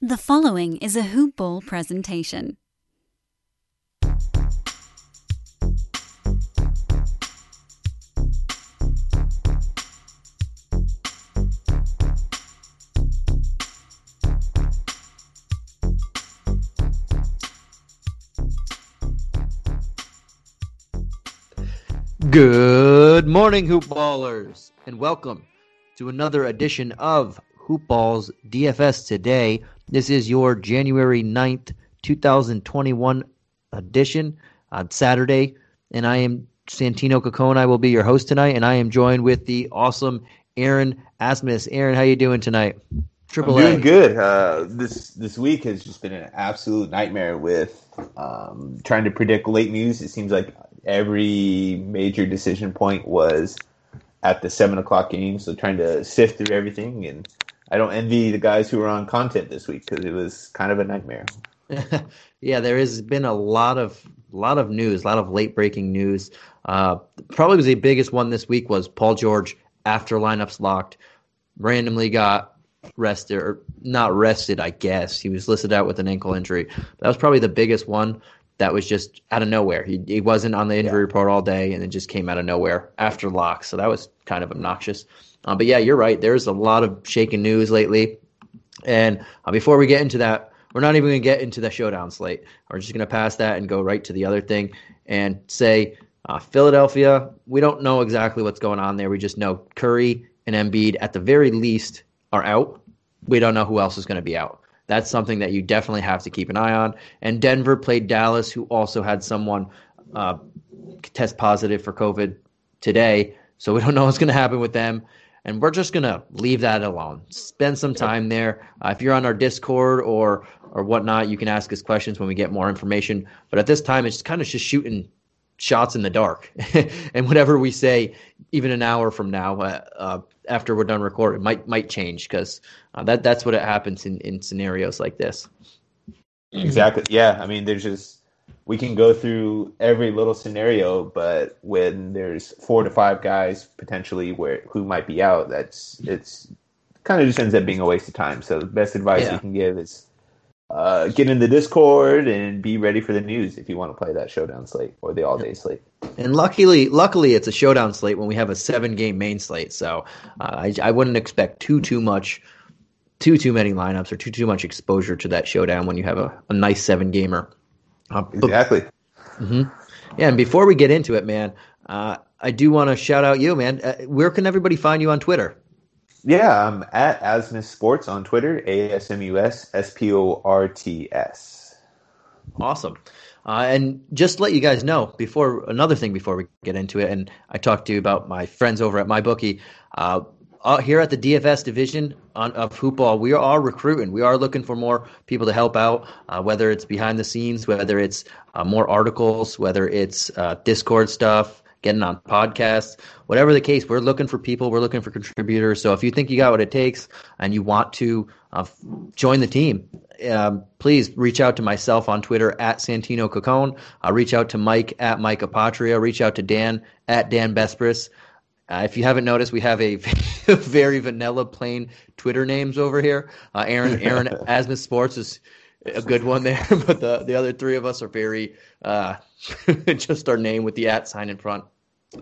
The following is a Hoop Ball presentation. Good morning, hoop ballers, and welcome to another edition of Hoop Balls DFS Today. This is your January 9th, 2021 edition on Saturday, and I am Santino Cacone. I will be your host tonight, and I am joined with the awesome Aaron Asmus. Aaron, how you doing tonight? Triple I'm doing A. good. Uh, this this week has just been an absolute nightmare with um, trying to predict late news. It seems like every major decision point was at the seven o'clock game. So trying to sift through everything, and I don't envy the guys who were on content this week because it was kind of a nightmare. yeah, there has been a lot of lot of news, a lot of late breaking news. Uh, probably was the biggest one this week was Paul George after lineups locked randomly got rested or not rested. I guess he was listed out with an ankle injury. That was probably the biggest one that was just out of nowhere. He, he wasn't on the injury yeah. report all day, and it just came out of nowhere after lock. So that was kind of obnoxious. Uh, but yeah, you're right. There's a lot of shaking news lately. And uh, before we get into that, we're not even going to get into the showdown slate. We're just going to pass that and go right to the other thing and say uh, Philadelphia. We don't know exactly what's going on there. We just know Curry and Embiid, at the very least, are out. We don't know who else is going to be out that's something that you definitely have to keep an eye on. And Denver played Dallas, who also had someone uh, test positive for COVID today. So we don't know what's going to happen with them. And we're just going to leave that alone. Spend some time there. Uh, if you're on our Discord or or whatnot, you can ask us questions when we get more information. But at this time, it's kind of just shooting shots in the dark. and whatever we say, even an hour from now, uh, uh, after we're done recording, might might change because uh, that that's what it happens in in scenarios like this. Exactly. Yeah. I mean, there's just we can go through every little scenario, but when there's four to five guys potentially where who might be out, that's it's kind of just ends up being a waste of time. So the best advice yeah. you can give is uh, get in the Discord and be ready for the news if you want to play that showdown slate or the all day slate. And luckily, luckily, it's a showdown slate when we have a seven game main slate, so uh, I, I wouldn't expect too too much, too too many lineups or too too much exposure to that showdown when you have a, a nice seven gamer. Uh, exactly. mm-hmm. Yeah, and before we get into it, man, uh, I do want to shout out you, man. Uh, where can everybody find you on Twitter? Yeah, I'm at Asmus Sports on Twitter, A S M U S S P O R T S. Awesome. Uh, and just to let you guys know, before another thing before we get into it, and I talked to you about my friends over at MyBookie. Uh, uh, here at the DFS division on, of Hoopball, we are recruiting. We are looking for more people to help out, uh, whether it's behind the scenes, whether it's uh, more articles, whether it's uh, Discord stuff, getting on podcasts, whatever the case. We're looking for people. We're looking for contributors. So if you think you got what it takes and you want to uh, join the team, um, please reach out to myself on Twitter at Santino Cacone. Uh, reach out to Mike at Mike Apotria. Reach out to Dan at Dan Bespris. Uh, if you haven't noticed, we have a very vanilla plain Twitter names over here. Uh, Aaron Aaron Asmus Sports is a good one there, but the the other three of us are very uh, just our name with the at sign in front. yeah,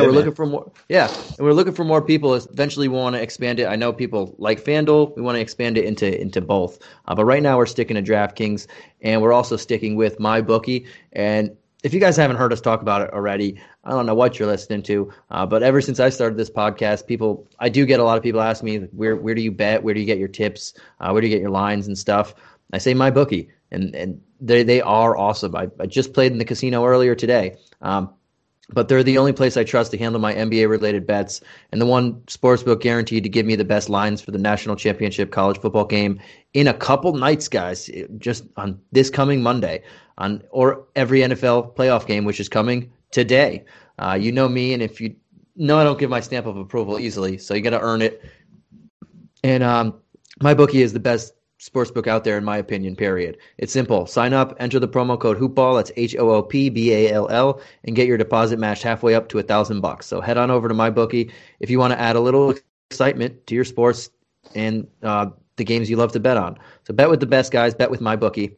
it, we're man. looking for more. Yeah, and we're looking for more people. Eventually, we want to expand it. I know people like FanDuel. We want to expand it into into both. Uh, but right now, we're sticking to DraftKings, and we're also sticking with my bookie. And if you guys haven't heard us talk about it already, I don't know what you're listening to. Uh, but ever since I started this podcast, people, I do get a lot of people ask me, where where do you bet? Where do you get your tips? Uh, where do you get your lines and stuff? I say MyBookie, and and they they are awesome. I, I just played in the casino earlier today. Um, but they're the only place I trust to handle my NBA related bets, and the one sportsbook guaranteed to give me the best lines for the national championship college football game in a couple nights, guys. Just on this coming Monday, on or every NFL playoff game, which is coming today. Uh, you know me, and if you know, I don't give my stamp of approval easily, so you got to earn it. And um, MyBookie is the best sports book out there, in my opinion, period. It's simple. Sign up, enter the promo code HOOPBALL, that's H O O P B A L L, and get your deposit matched halfway up to a thousand bucks. So head on over to my bookie if you want to add a little excitement to your sports and uh, the games you love to bet on. So bet with the best guys, bet with my bookie.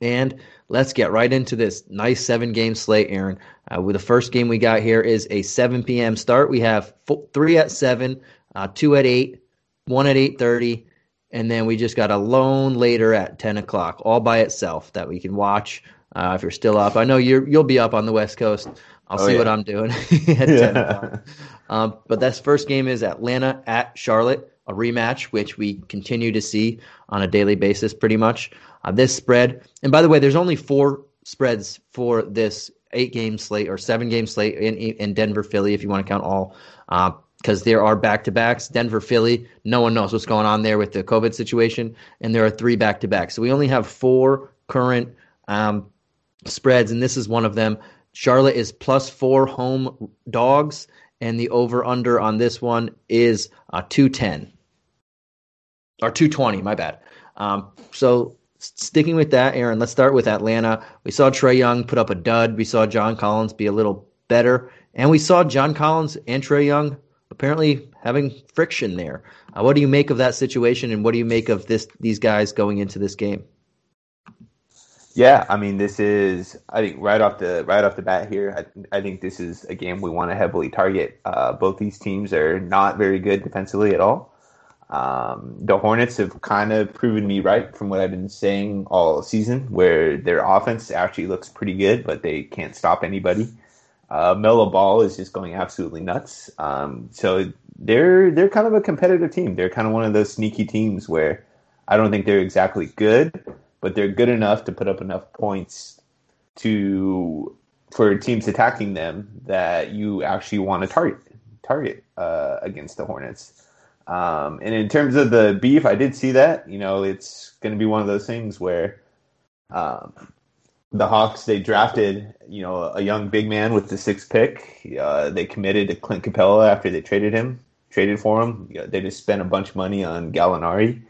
And let's get right into this nice seven game slate, Aaron. Uh, with the first game we got here is a 7 p.m. start. We have three at seven, uh, two at eight, one at 8:30, and then we just got a lone later at 10 o'clock, all by itself that we can watch uh, if you're still up. I know you you'll be up on the West Coast. I'll oh, see yeah. what I'm doing at 10 o'clock. Um, but this first game is Atlanta at Charlotte, a rematch, which we continue to see on a daily basis pretty much. Uh, this spread, and by the way, there's only four spreads for this eight game slate or seven game slate in, in Denver, Philly, if you want to count all. because uh, there are back to backs. Denver, Philly, no one knows what's going on there with the COVID situation, and there are three back to backs. So we only have four current um, spreads, and this is one of them. Charlotte is plus four home dogs, and the over under on this one is uh, 210 or 220, my bad. Um, so sticking with that, Aaron, let's start with Atlanta. We saw Trae Young put up a dud. We saw John Collins be a little better. And we saw John Collins and Trae Young apparently having friction there. Uh, what do you make of that situation, and what do you make of this these guys going into this game? Yeah, I mean, this is I think right off the right off the bat here. I, I think this is a game we want to heavily target. Uh, both these teams are not very good defensively at all. Um, the Hornets have kind of proven me right from what I've been saying all season, where their offense actually looks pretty good, but they can't stop anybody. Uh, Melo Ball is just going absolutely nuts. Um, so they're they're kind of a competitive team. They're kind of one of those sneaky teams where I don't think they're exactly good, but they're good enough to put up enough points to for teams attacking them that you actually want to target target uh, against the Hornets. Um, and in terms of the beef, I did see that. You know, it's going to be one of those things where um, the Hawks they drafted you know a young big man with the sixth pick. Uh, they committed to Clint Capela after they traded him, traded for him. You know, they just spent a bunch of money on Gallinari,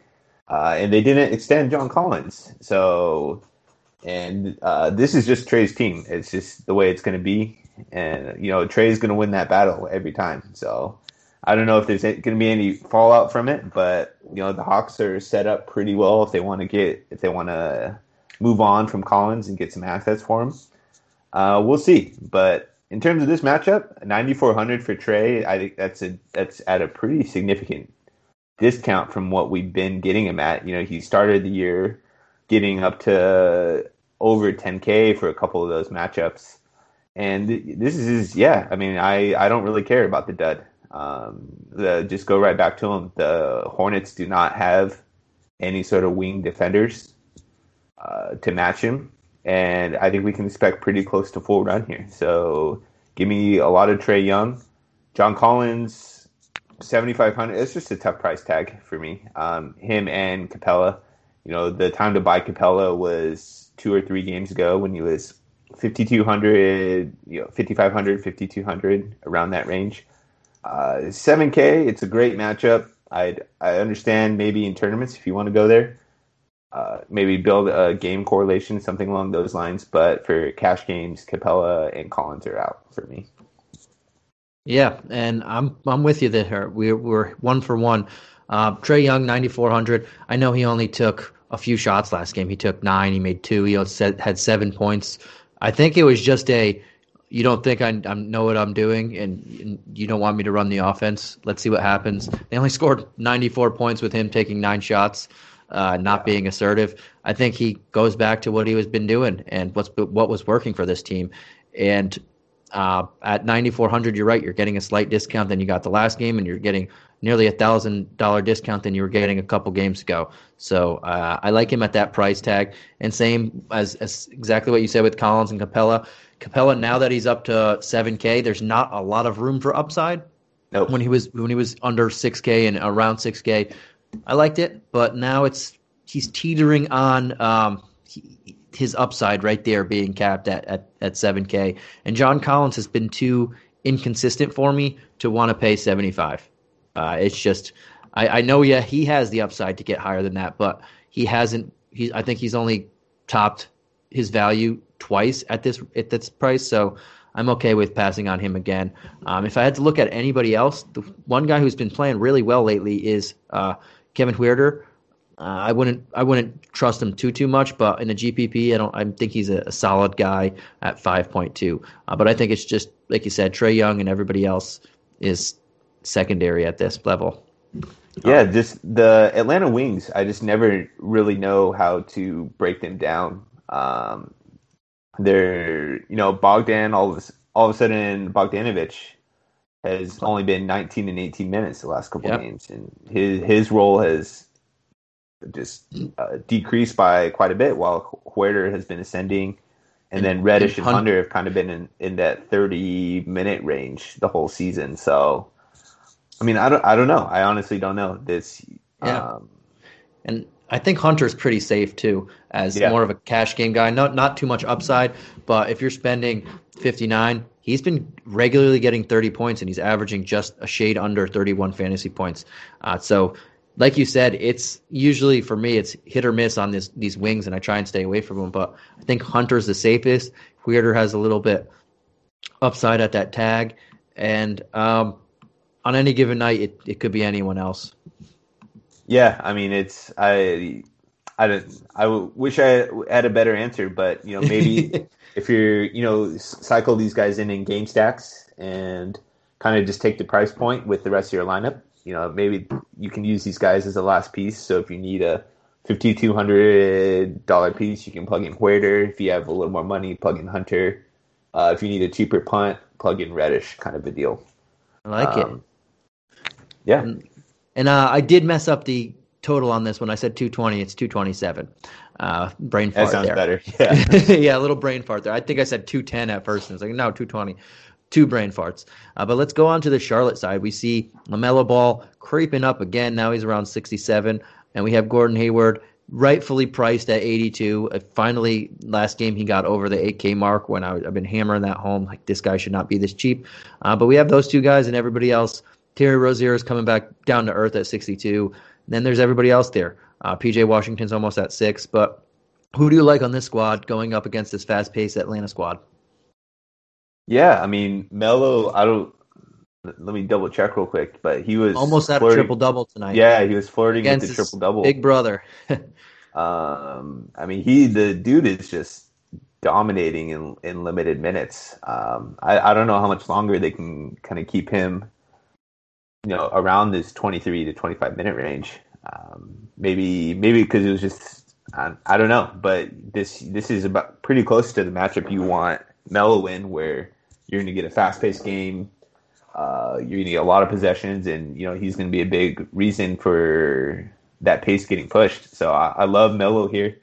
uh, and they didn't extend John Collins. So, and uh, this is just Trae's team. It's just the way it's going to be, and you know Trae's going to win that battle every time. So I don't know if there's going to be any fallout from it, but you know the Hawks are set up pretty well if they want to get if they want to move on from Collins and get some assets for him. Uh, we'll see, but in terms of this matchup, 9400 for Trae, I think that's a that's at a pretty significant discount from what we've been getting him at. You know, he started the year getting up to over 10k for a couple of those matchups. And this is yeah, I mean, I I don't really care about the dud. Um, the, just go right back to them. The Hornets do not have any sort of wing defenders uh, to match him, and I think we can expect pretty close to full run here. So give me a lot of Trae Young, John Collins, seventy five hundred. It's just a tough price tag for me. Um, him and Capela. You know, the time to buy Capela was two or three games ago when he was 5200 you know 5500 5200 around that range uh, 7K, it's a great matchup. I I understand maybe in tournaments if you want to go there, uh, maybe build a game correlation, something along those lines. But for cash games, Capela and Collins are out for me. Yeah, and I'm I'm with you there. We're we're one for one. Uh, Trae Young, 9400. I know he only took a few shots last game. He took nine. He made two. He had seven points. I think it was just a you don't think I, I know what I'm doing and, and, you don't want me to run the offense. Let's see what happens. They only scored 94 points with him taking nine shots, uh, not yeah. being assertive. I think he goes back to what he was been doing and what's what was working for this team. And uh, at 9400, you're right. You're getting a slight discount than you got the last game, and you're getting nearly a thousand dollar discount than you were getting a couple games ago. So uh, I like him at that price tag. And same as, as exactly what you said with Collins and Capela. Capela, now that he's up to 7K, there's not a lot of room for upside. Nope. When he was when he was under 6K and around 6K, I liked it, but now it's he's teetering on um, he, his upside right there being capped at, at, at 7K. And John Collins has been too inconsistent for me to want to pay 75. Uh, it's just I, I know yeah he has the upside to get higher than that, but he hasn't. He I think he's only topped his value twice at this at this price. So I'm okay with passing on him again. Um, if I had to look at anybody else, the one guy who's been playing really well lately is uh, Kevin Huerter. uh, I wouldn't I wouldn't trust him too too much, but in a GPP, I don't I think he's a, a solid guy at 5.2. Uh, but I think it's just like you said, Trae Young and everybody else is secondary at this level. Yeah, just the Atlanta Wings. I just never really know how to break them down. Um, they're you know Bogdan all of a, all of a sudden Bogdanovich has only been 19 and 18 minutes the last couple yep. games, and his his role has just uh, decreased by quite a bit, while Huerter has been ascending, and, and then Reddish and, and Hunter have kind of been in, in that 30 minute range the whole season. So I mean, I don't, I don't know. I honestly don't know this. Yeah. Um, and I think Hunter's pretty safe too, as yeah. more of a cash game guy. Not not too much upside, but if you're spending 59, he's been regularly getting 30 points, and he's averaging just a shade under 31 fantasy points. Uh, so, like you said, it's usually for me it's hit or miss on this these wings, and I try and stay away from them. But I think Hunter's the safest. Huerter has a little bit upside at that tag, and um, on any given night, it, it could be anyone else. Yeah, I mean, it's I I don't I wish I had a better answer, but you know maybe if you're you know cycle these guys in in game stacks and kind of just take the price point with the rest of your lineup. You know, maybe you can use these guys as a last piece. So if you need a fifty two hundred dollar piece, you can plug in Huerter. If you have a little more money, plug in Hunter. Uh, if you need a cheaper punt, plug in Reddish, kind of a deal. I like um, it. Yeah. And, and uh, I did mess up the total on this when I said 220. It's 227. Uh, brain fart that sounds there. better. Yeah. yeah, a little brain fart there. I think I said 210 at first, and it's like no, 220. Two brain farts. Uh, but let's go on to the Charlotte side. We see LaMelo Ball creeping up again. Now he's around 67, and we have Gordon Hayward rightfully priced at 82. Uh, finally, last game he got over the 8K mark when I, have been hammering that home. Like this guy should not be this cheap. Uh, but we have those two guys, and everybody else Terry Rozier is coming back down to earth at 62. And then there's everybody else there. Uh, PJ Washington's almost at six. But who do you like on this squad going up against this fast paced Atlanta squad? Yeah, I mean, Melo, I don't. Let me double check real quick, but he was almost at a triple double tonight. Yeah, he was flirting with the triple double. Big brother. um, I mean, he the dude is just dominating in in limited minutes. Um, I I don't know how much longer they can kind of keep him you know around this 23 to 25 minute range. Um, maybe maybe because it was just I, I, don't know, but this this is about pretty close to the matchup you want Melo in, where you're going to get a fast paced game. Uh, you're going to get a lot of possessions, and you know he's going to be a big reason for that pace getting pushed. So I, I love Melo here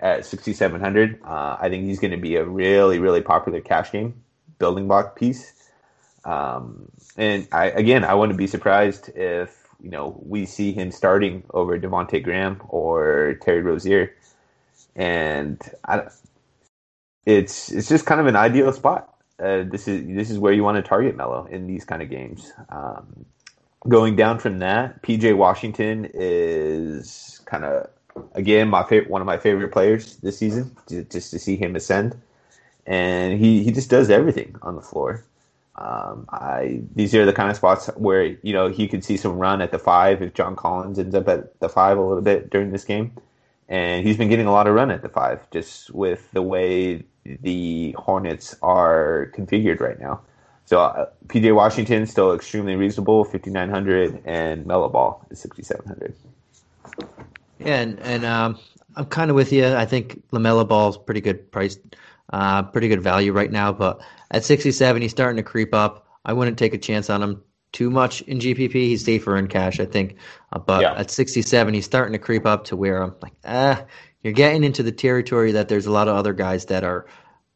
at 6,700. Uh, I think he's going to be a really really popular cash game building block piece. Um, and I again, I wouldn't be surprised if you know we see him starting over Devonte Graham or Terry Rozier, and I, it's it's just kind of an ideal spot. Uh, this is this is where you want to target Melo in these kind of games. Um, going down from that, PJ Washington is kind of again my favorite, one of my favorite players this season. Just to see him ascend, and he he just does everything on the floor. Um, I these are the kind of spots where you know he could see some run at the five if John Collins ends up at the five a little bit during this game, and he's been getting a lot of run at the five just with the way the Hornets are configured right now. So uh, PJ Washington still extremely reasonable, fifty nine hundred, and Melo Ball is sixty seven hundred. Yeah, and, and um, I'm kind of with you. I think Lamelo Ball is pretty good price, uh, pretty good value right now, but at 67, he's starting to creep up. I wouldn't take a chance on him too much in GPP. He's safer in cash, I think. Uh, but yeah. at 67, he's starting to creep up to where I'm like, ah, you're getting into the territory that there's a lot of other guys that are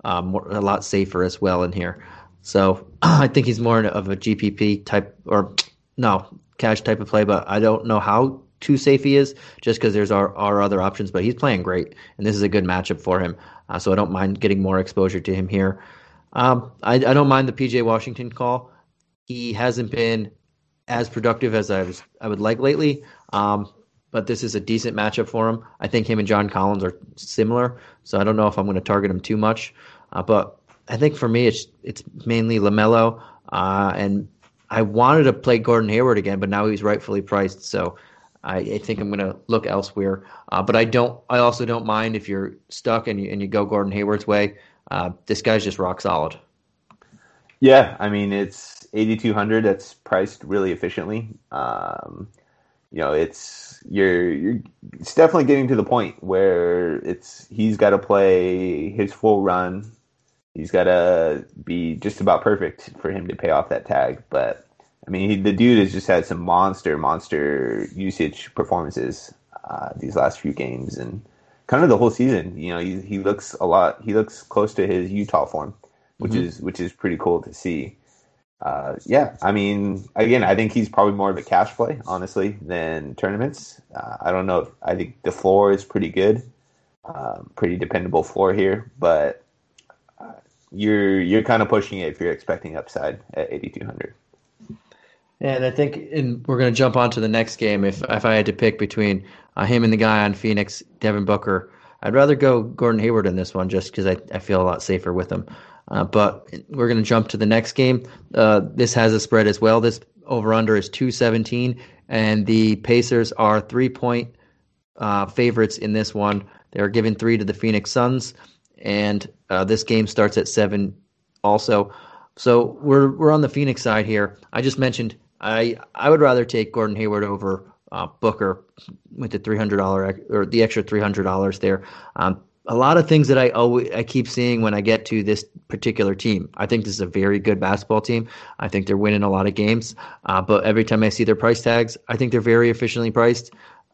um, more, a lot safer as well in here. So I think he's more of a GPP type or no cash type of play, but I don't know how too safe he is just because there's our, our other options. But he's playing great, and this is a good matchup for him. Uh, so I don't mind getting more exposure to him here. Um, I, I don't mind the PJ Washington call. He hasn't been as productive as I was I would like lately. Um, but this is a decent matchup for him. I think him and John Collins are similar, so I don't know if I'm going to target him too much. Uh, but I think for me, it's it's mainly Lamelo, uh, and I wanted to play Gordon Hayward again, but now he's rightfully priced. So I, I think I'm going to look elsewhere. Uh, but I don't. I also don't mind if you're stuck and you, and you go Gordon Hayward's way. Uh, this guy's just rock solid. Yeah, I mean it's 8200. That's priced really efficiently. Um, you know, it's you're you're it's definitely getting to the point where it's he's got to play his full run. He's got to be just about perfect for him to pay off that tag. But I mean, he, the dude has just had some monster, monster usage performances uh, these last few games and kind of the whole season. You know, he he looks a lot. He looks close to his Utah form, which mm-hmm. is which is pretty cool to see uh, yeah, I mean, again, I think he's probably more of a cash play, honestly, than tournaments. Uh, I don't know. If, I think the floor is pretty good, um, pretty dependable floor here, but uh, you're you're kind of pushing it if you're expecting upside at 8200. And I think in, we're going to jump on to the next game. If if I had to pick between uh, him and the guy on Phoenix, Devin Booker, I'd rather go Gordon Hayward in this one just because I, I feel a lot safer with him. Uh, but we're going to jump to the next game. Uh, this has a spread as well. This over under is 217, and the Pacers are three point uh, favorites in this one. They're giving three to the Phoenix Suns, and uh, this game starts at seven also. So we're we're on the Phoenix side here. I just mentioned I I would rather take Gordon Hayward over uh, Booker with the three hundred dollar or the extra three hundred dollars there. Um, a lot of things that I always I keep seeing when I get to this particular team. I think this is a very good basketball team. I think they're winning a lot of games. Uh, but every time I see their price tags, I think they're very efficiently priced.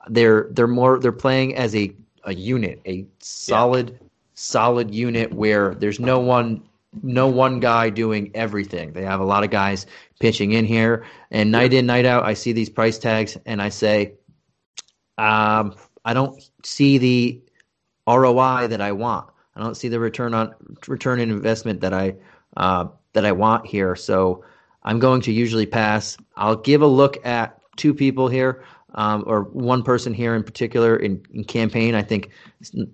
They're they're more they're playing as a a unit, a solid yeah. solid unit where there's no one no one guy doing everything. They have a lot of guys pitching in here, and night in night out, I see these price tags and I say, um, I don't see the ROI that I want. I don't see the return on return in investment that I uh, that I want here. So I'm going to usually pass. I'll give a look at two people here, um, or one person here in particular in, in Cam Payne. I think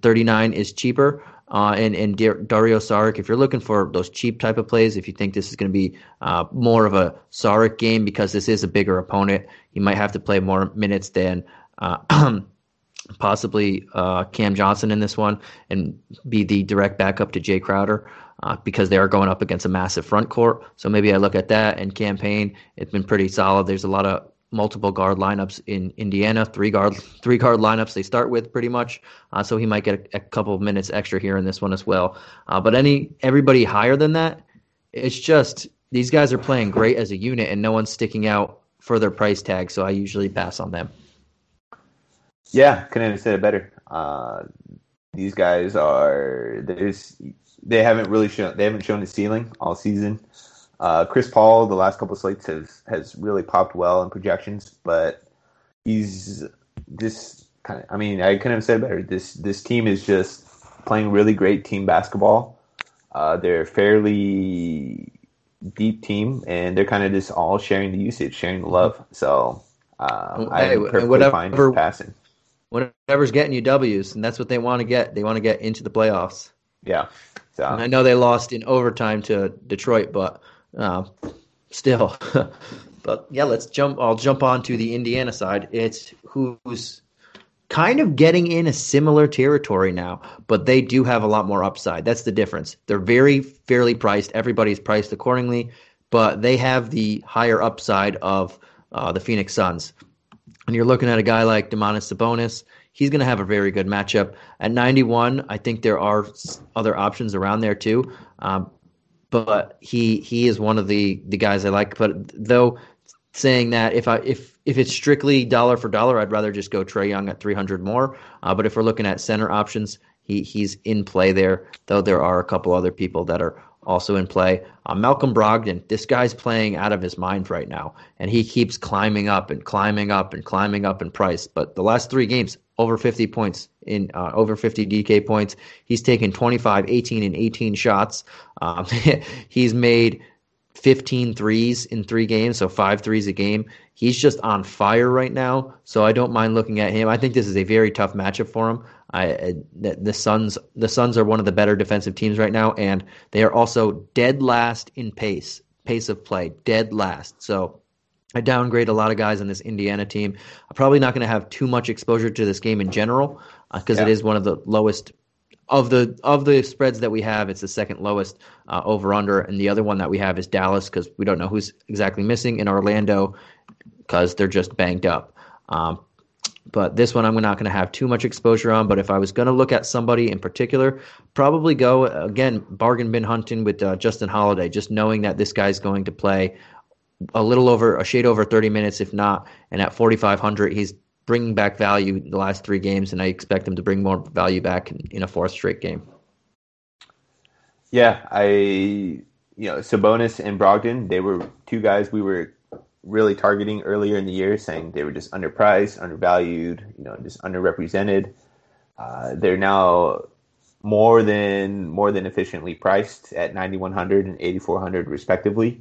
39 is cheaper. Uh, and and Dario Saric, if you're looking for those cheap type of plays, if you think this is going to be uh, more of a Saric game because this is a bigger opponent, he might have to play more minutes than uh, possibly uh, Cam Johnson in this one and be the direct backup to Jae Crowder uh, because they are going up against a massive front court. So maybe I look at that and Cam Payne. It's been pretty solid. There's a lot of multiple guard lineups in Indiana, three guard three guard lineups they start with pretty much. Uh, so he might get a, a, couple of minutes extra here in this one as well. Uh, but any everybody higher than that, it's just these guys are playing great as a unit and no one's sticking out for their price tag. So I usually pass on them. Yeah, couldn't have said it better. Uh, these guys are there's they haven't really shown they haven't shown the ceiling all season. Uh, Chris Paul, the last couple of slates has has really popped well in projections, but he's this kind of. I mean, I couldn't have said better. This this team is just playing really great team basketball. Uh, they're a fairly deep team, and they're kind of just all sharing the usage, sharing the love. So uh, hey, I'm perfectly whatever, fine passing whatever's getting you W's, and that's what they want to get. They want to get into the playoffs. Yeah. So. And I know they lost in overtime to Detroit, but uh, still. but yeah, let's jump. I'll jump on to the Indiana side. It's who's kind of getting in a similar territory now, but they do have a lot more upside. That's the difference. They're very fairly priced. Everybody's priced accordingly, but they have the higher upside of uh, the Phoenix Suns and you're looking at a guy like Domantas Sabonis, he's going to have a very good matchup. At 91, I think there are other options around there too. Um, but he he is one of the the guys I like. But though saying that, if I if if it's strictly dollar for dollar, I'd rather just go Trae Young at 300 more. Uh, but if we're looking at center options, he he's in play there. Though there are a couple other people that are also in play. Uh, Malcolm Brogdon, this guy's playing out of his mind right now, and he keeps climbing up and climbing up and climbing up in price. But the last three games, over 50 points in uh, over 50 DK points. He's taken 25, 18, and 18 shots. Um, he's made 15 threes in three games, so five threes a game. He's just on fire right now, so I don't mind looking at him. I think this is a very tough matchup for him. I, the Suns the Suns are one of the better defensive teams right now, and they are also dead last in pace pace of play, dead last. So I downgrade a lot of guys on this Indiana team. I'm probably not going to have too much exposure to this game in general because uh, yeah. it is one of the lowest of the of the spreads that we have. It's the second lowest uh, over under, and the other one that we have is Dallas because we don't know who's exactly missing, in Orlando because they're just banged up. Um, but this one I'm not going to have too much exposure on. But if I was going to look at somebody in particular, probably go again bargain bin hunting with uh, Justin Holiday, just knowing that this guy's going to play a little over a shade over 30 minutes, if not. And at 4,500, he's bringing back value the last three games, and I expect him to bring more value back in, in a fourth straight game. Yeah, I you know Sabonis and Brogdon, they were two guys we were really targeting earlier in the year, saying they were just underpriced, undervalued, you know, just underrepresented. Uh, they're now more than more than efficiently priced at 9100 and 8400 respectively.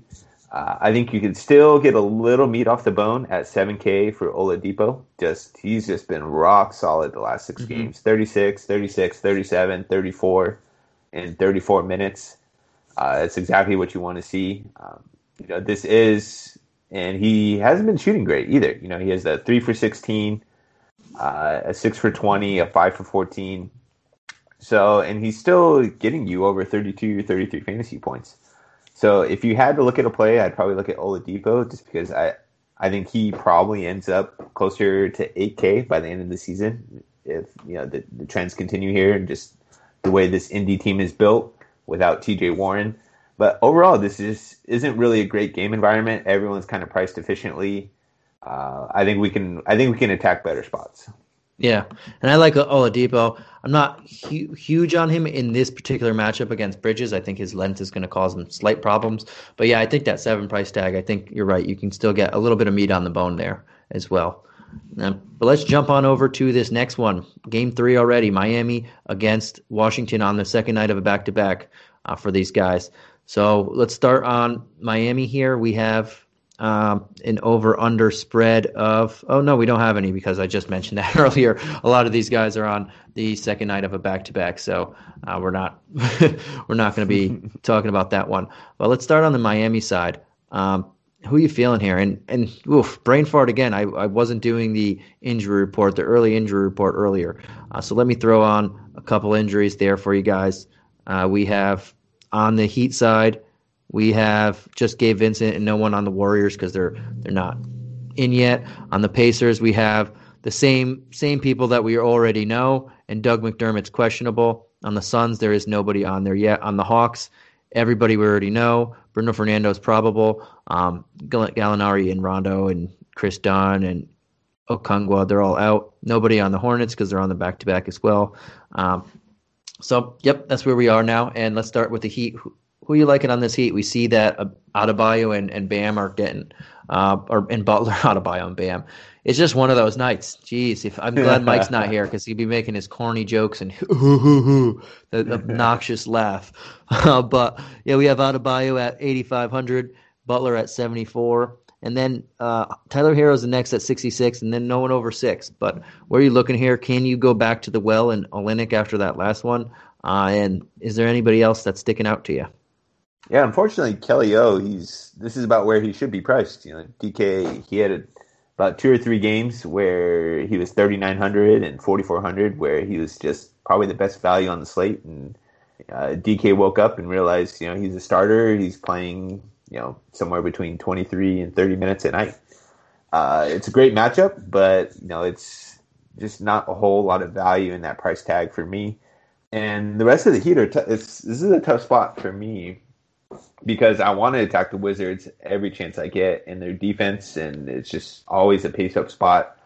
Uh, I think you can still get a little meat off the bone at 7K for Oladipo. Just he's just been rock solid the last 6 mm-hmm. games: 36, 36, 37, 34, in 34 minutes. Uh, that's exactly what you want to see. Um, you know, this is, and he hasn't been shooting great either. You know, he has a three for 16, uh, a six for 20, a five for 14. So, and he's still getting you over 32, 33 fantasy points. So if you had to look at a play, I'd probably look at Oladipo just because I I think he probably ends up closer to 8K by the end of the season if you know the, the trends continue here and just the way this indie team is built without TJ Warren. But overall, this is isn't really a great game environment. Everyone's kind of priced efficiently. Uh, I think we can I think we can attack better spots. Yeah, and I like Oladipo. I'm not hu- huge on him in this particular matchup against Bridges. I think his length is going to cause him slight problems. But yeah, I think that seven price tag. I think you're right. You can still get a little bit of meat on the bone there as well. Um, but let's jump on over to this next one. Game three already. Miami against Washington on the second night of a back to back for these guys. So let's start on Miami here. We have um, an over under spread of oh no we don't have any because I just mentioned that earlier. A lot of these guys are on the second night of a back to back, so uh, we're not we're not going to be talking about that one. But let's start on the Miami side. Um, who are you feeling here? And and oof, brain fart again. I, I wasn't doing the injury report, the early injury report earlier. Uh, so let me throw on a couple injuries there for you guys. Uh, we have on the Heat side we have just Gabe Vincent and no one on the Warriors because they're they're not in yet. On the Pacers, we have the same same people that we already know, and Doug McDermott's questionable. On the Suns, there is nobody on there yet. On the Hawks, everybody we already know. Bruno Fernando is probable. Um, Gallinari and Rondo and Kris Dunn and Okongwu, they're all out. Nobody on the Hornets because they're on the back to back as well. Um, so, yep, that's where we are now. And let's start with the Heat are you liking on this heat? We see that uh, Adebayo and, and Bam are getting, uh, or and Butler, Adebayo and Bam. It's just one of those nights. Jeez, if I'm glad Mike's not here because he'd be making his corny jokes and hoo hoo hoo, the obnoxious laugh. Uh, but yeah, we have Adebayo at 8,500, Butler at 74, and then uh, Tyler Herro's the next at 66, and then no one over six. But where are you looking here? Can you go back to the well and Olynyk after that last one? Uh, and is there anybody else that's sticking out to you? Yeah, unfortunately, Kelly O. He's this is about where he should be priced. You know, DK he had a, about two or three games where he was thirty nine hundred and forty four hundred, where he was just probably the best value on the slate. And uh, DK woke up and realized, you know, he's a starter. He's playing, you know, somewhere between twenty three and thirty minutes a night. Uh, it's a great matchup, but you know, it's just not a whole lot of value in that price tag for me. And the rest of the Heat are t- this is a tough spot for me because I want to attack the Wizards every chance I get in their defense, and it's just always a pace up spot.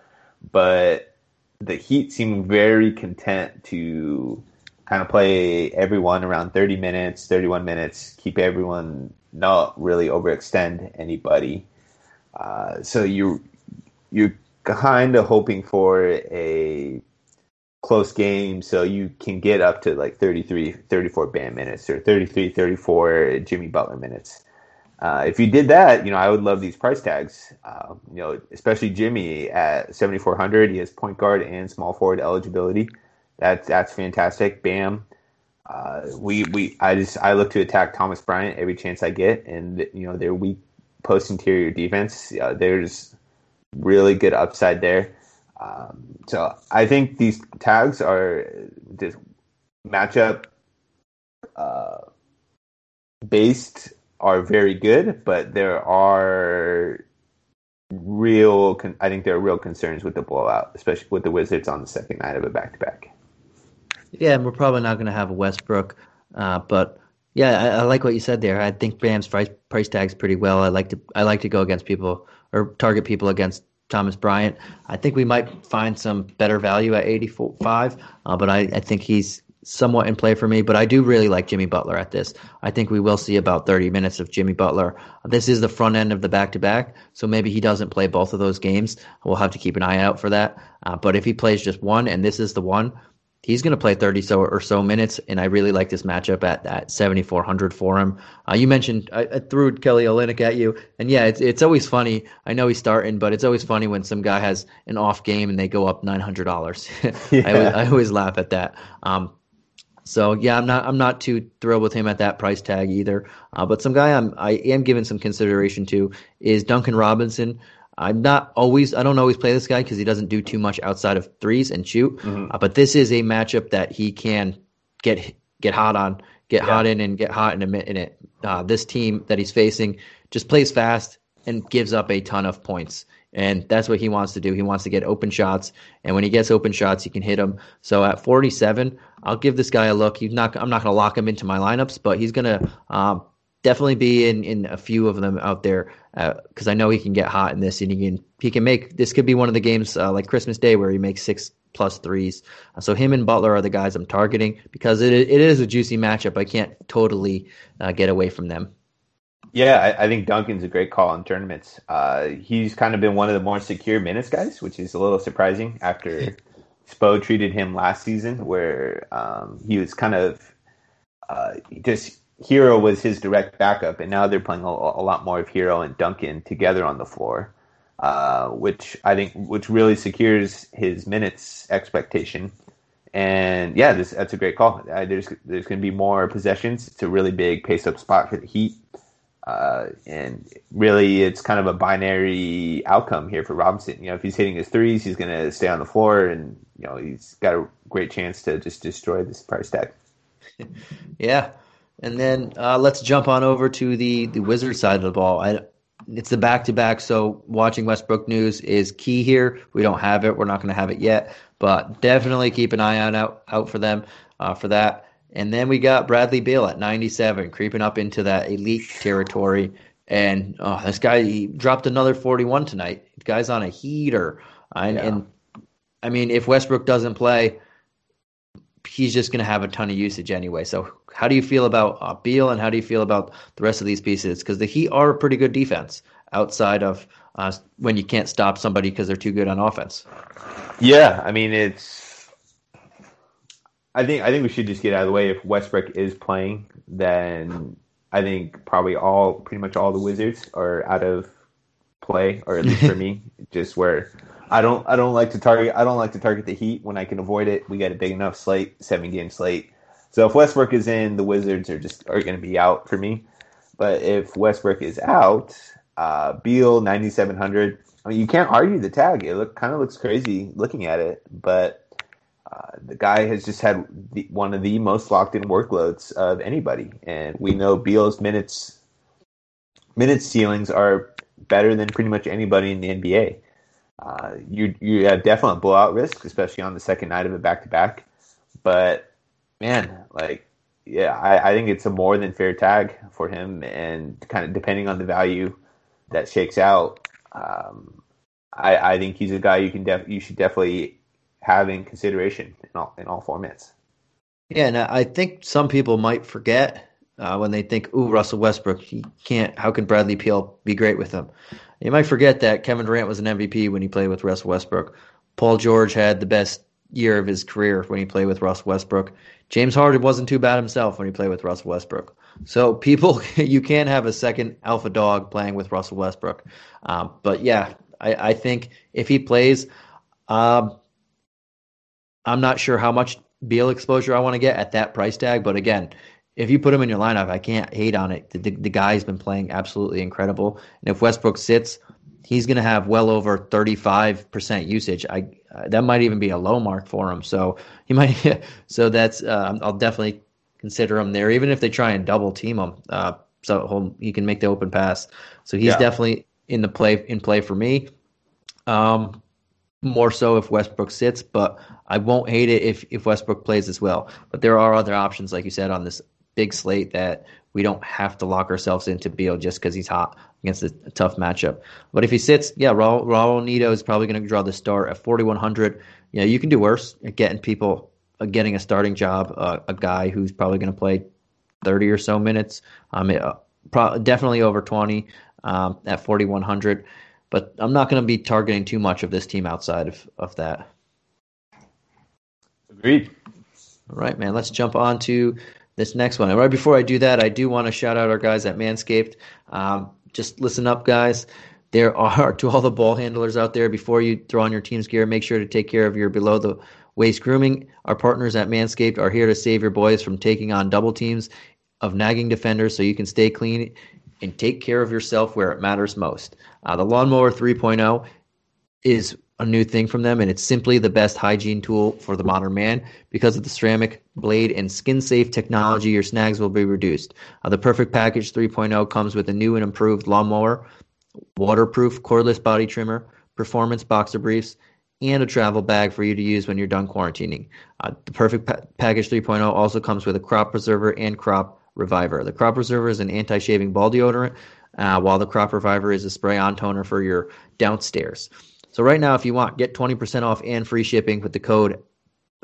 But the Heat seem very content to kind of play everyone around 30 minutes, 31 minutes, keep everyone not really overextend anybody. Uh, so you you're kind of hoping for a close game so you can get up to like 33 34 bam minutes or 33 34 jimmy butler minutes uh, if you did that you know i would love these price tags uh, you know especially jimmy at 7400 he has point guard and small forward eligibility that, that's fantastic bam uh, we we I just I look to attack Thomas Bryant every chance I get, and you know they're weak post interior defense. Uh, there's really good upside there. Um, so I think these tags are just matchup uh, based are very good, but there are real. Con- I think there are real concerns with the blowout, especially with the Wizards on the second night of a back to back. Yeah, and we're probably not going to have a Westbrook, uh, but yeah, I, I, like what you said there. I think Bam's price price tags pretty well. I like to I like to go against people or target people against Thomas Bryant. I think we might find some better value at 85, uh, but I, I think he's somewhat in play for me, but I do really like Jimmy Butler at this. I think we will see about 30 minutes of Jimmy Butler. This is the front end of the back to back, so maybe he doesn't play both of those games. We'll have to keep an eye out for that. Uh, but if he plays just one, and this is the one, he's going to play 30 so or so minutes, and I really like this matchup at, that 7,400 for him. Uh, you mentioned I, I, threw Kelly Olynyk at you, and yeah, it's it's always funny. I know he's starting, but it's always funny when some guy has an off game and they go up $900. yeah. I, always, I always laugh at that. Um, so yeah, I'm not I'm not too thrilled with him at that price tag either. Uh, but some guy I'm I am giving some consideration to is Duncan Robinson. I'm not always I don't always play this guy because he doesn't do too much outside of threes and shoot. Mm-hmm. Uh, but this is a matchup that he can get get hot on, get yeah. hot in, and get hot in a in it. Uh, this team that he's facing just plays fast and gives up a ton of points. And that's what he wants to do. He wants to get open shots, and when he gets open shots, he can hit them. So at 47, I'll give this guy a look. He's not. I'm not going to lock him into my lineups, but he's going to um, definitely be in, in a few of them out there because uh, I know he can get hot in this, and he can he can make this could be one of the games uh, like Christmas Day where he makes six plus threes. Uh, so him and Butler are the guys I'm targeting because it it is a juicy matchup. I can't totally uh, get away from them. Yeah, I, I, think Duncan's a great call in tournaments. Uh, he's kind of been one of the more secure minutes guys, which is a little surprising after Spo treated him last season, where um, he was kind of uh, just Herro was his direct backup, and now they're playing a, a, lot more of Herro and Duncan together on the floor, uh, which I think which really secures his minutes expectation. And yeah, this, that's a great call. Uh, there's there's going to be more possessions. It's a really big pace up spot for the Heat. Uh, and really, it's kind of a binary outcome here for Robinson. You know, if he's hitting his threes, he's going to stay on the floor, and you know he's got a great chance to just destroy this price tag. yeah, and then uh, let's jump on over to the the Wizard side of the ball. I, it's the back to back, so watching Westbrook news is key here. We don't have it; we're not going to have it yet, but definitely keep an eye on out out for them uh, for that. And then we got Bradley Beal at 97, creeping up into that elite territory. And oh, this guy, he dropped another 41 tonight. The guy's on a heater. And, yeah. and I mean, if Westbrook doesn't play, he's just going to have a ton of usage anyway. So, how do you feel about uh, Beal and how do you feel about the rest of these pieces? Because the Heat are a pretty good defense outside of uh, when you can't stop somebody because they're too good on offense. Yeah, I mean, it's I think I think we should just get out of the way. If Westbrook is playing, then I think probably all pretty much all the Wizards are out of play, or at least for me, just where I don't I don't like to target I don't like to target the Heat when I can avoid it. We got a big enough slate, seven game slate. So if Westbrook is in, the Wizards are just are going to be out for me. But if Westbrook is out, uh, Beal ninety seven hundred. I mean, you can't argue the tag. It look kind of looks crazy looking at it, but uh, the guy has just had the, one of the most locked in workloads of anybody, and we know Beal's minutes minutes ceilings are better than pretty much anybody in the NBA. Uh, you you have definitely blowout risk, especially on the second night of a back to back. But man, like yeah, I, I think it's a more than fair tag for him, and kind of depending on the value that shakes out. Um, I, I think he's a guy you can def- you should definitely having consideration in all in all formats. Yeah, and I think some people might forget uh, when they think, "Ooh, Russell Westbrook, he can't. How can Bradley Beal be great with him?" You might forget that Kevin Durant was an MVP when he played with Russell Westbrook. Paul George had the best year of his career when he played with Russell Westbrook. James Harden wasn't too bad himself when he played with Russell Westbrook. So people, you can't have a second alpha dog playing with Russell Westbrook. Um, but yeah, I, I, think if he plays, um, I'm not sure how much Beal exposure I want to get at that price tag, but again, if you put him in your lineup, I can't hate on it. The, the, the guy's been playing absolutely incredible. And if Westbrook sits, he's going to have well over 35% usage. I uh, that might even be a low mark for him. So he might. so that's uh, I'll definitely consider him there, even if they try and double team him. Uh, so he can make the open pass. So he's yeah. definitely in the play in play for me. Um, more so if Westbrook sits, but I won't hate it if if Westbrook plays as well. But there are other options, like you said, on this big slate that we don't have to lock ourselves into Beal just because he's hot against a, tough matchup. But if he sits, yeah, Raul, Raul Neto is probably going to draw the start at 4,100. Yeah, you can do worse at getting people uh, getting a starting job. Uh, a guy who's probably going to play 30 or so minutes. Um, uh, pro- definitely over 20 um, at 4,100. But I'm not going to be targeting too much of this team outside of, of that. Agreed. All right, man. Let's jump on to this next one. And right before I do that, I do want to shout out our guys at Manscaped. Um, just listen up, guys. There are to all the ball handlers out there. Before you throw on your team's gear, make sure to take care of your below the waist grooming. Our partners at Manscaped are here to save your boys from taking on double teams of nagging defenders, so you can stay clean and take care of yourself where it matters most. Uh, the Lawnmower 3.0 is a new thing from them, and it's simply the best hygiene tool for the modern man. Because of the ceramic blade and skin safe technology, your snags will be reduced. Uh, the Perfect Package 3.0 comes with a new and improved lawnmower, waterproof cordless body trimmer, performance boxer briefs, and a travel bag for you to use when you're done quarantining. Uh, the Perfect pa- Package 3.0 also comes with a crop preserver and crop reviver. The crop preserver is an anti shaving ball deodorant uh, while the Crop Reviver is a spray-on toner for your downstairs. So right now, if you want, get 20% off and free shipping with the code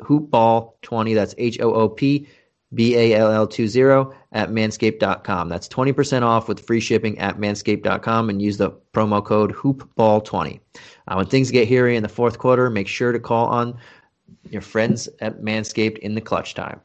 hoopball20. That's H-O-O-P B-A-L-L-20 at manscaped.com. That's 20% off with free shipping at manscaped.com and use the promo code hoopball20. Uh, when things get hairy in the fourth quarter, make sure to call on your friends at Manscaped in the clutch time.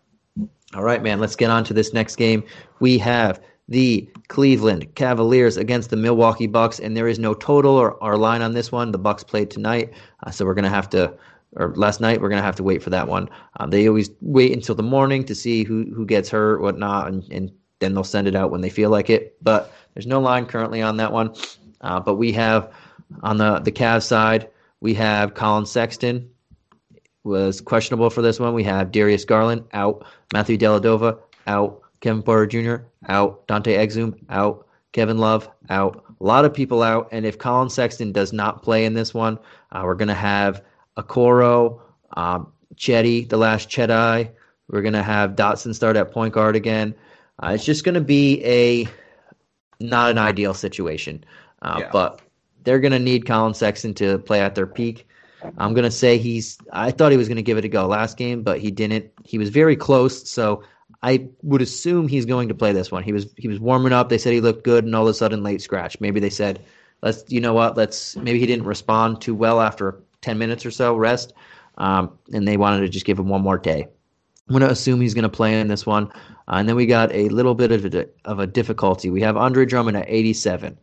All right, man, let's get on to this next game. We have the Cleveland Cavaliers against the Milwaukee Bucks, and there is no total or, or line on this one. The Bucks played tonight, uh, so we're gonna have to, or last night, we're gonna have to wait for that one. Uh, they always wait until the morning to see who who gets hurt, whatnot, and, and then they'll send it out when they feel like it. But there's no line currently on that one. Uh, but we have on the the Cavs side, we have Collin Sexton was questionable for this one. We have Darius Garland out, Matthew Dellavedova out. Kevin Porter Jr. out, Dante Exum out, Kevin Love out. A lot of people out. And if Collin Sexton does not play in this one, uh, we're going to have Okoro, um, Chetty, the last Chedi. We're going to have Dotson start at point guard again. Uh, it's just going to be a not an ideal situation. Uh, yeah. But they're going to need Collin Sexton to play at their peak. I'm going to say he's. I thought he was going to give it a go last game, but he didn't. He was very close. So I would assume he's going to play this one. He was he was warming up. They said he looked good, and all of a sudden late scratch. Maybe they said, let's you know what, let's maybe he didn't respond too well after ten minutes or so rest, um, and they wanted to just give him one more day. I'm going to assume he's going to play in this one, uh, and then we got a little bit of a, of a difficulty. We have Andre Drummond at 87.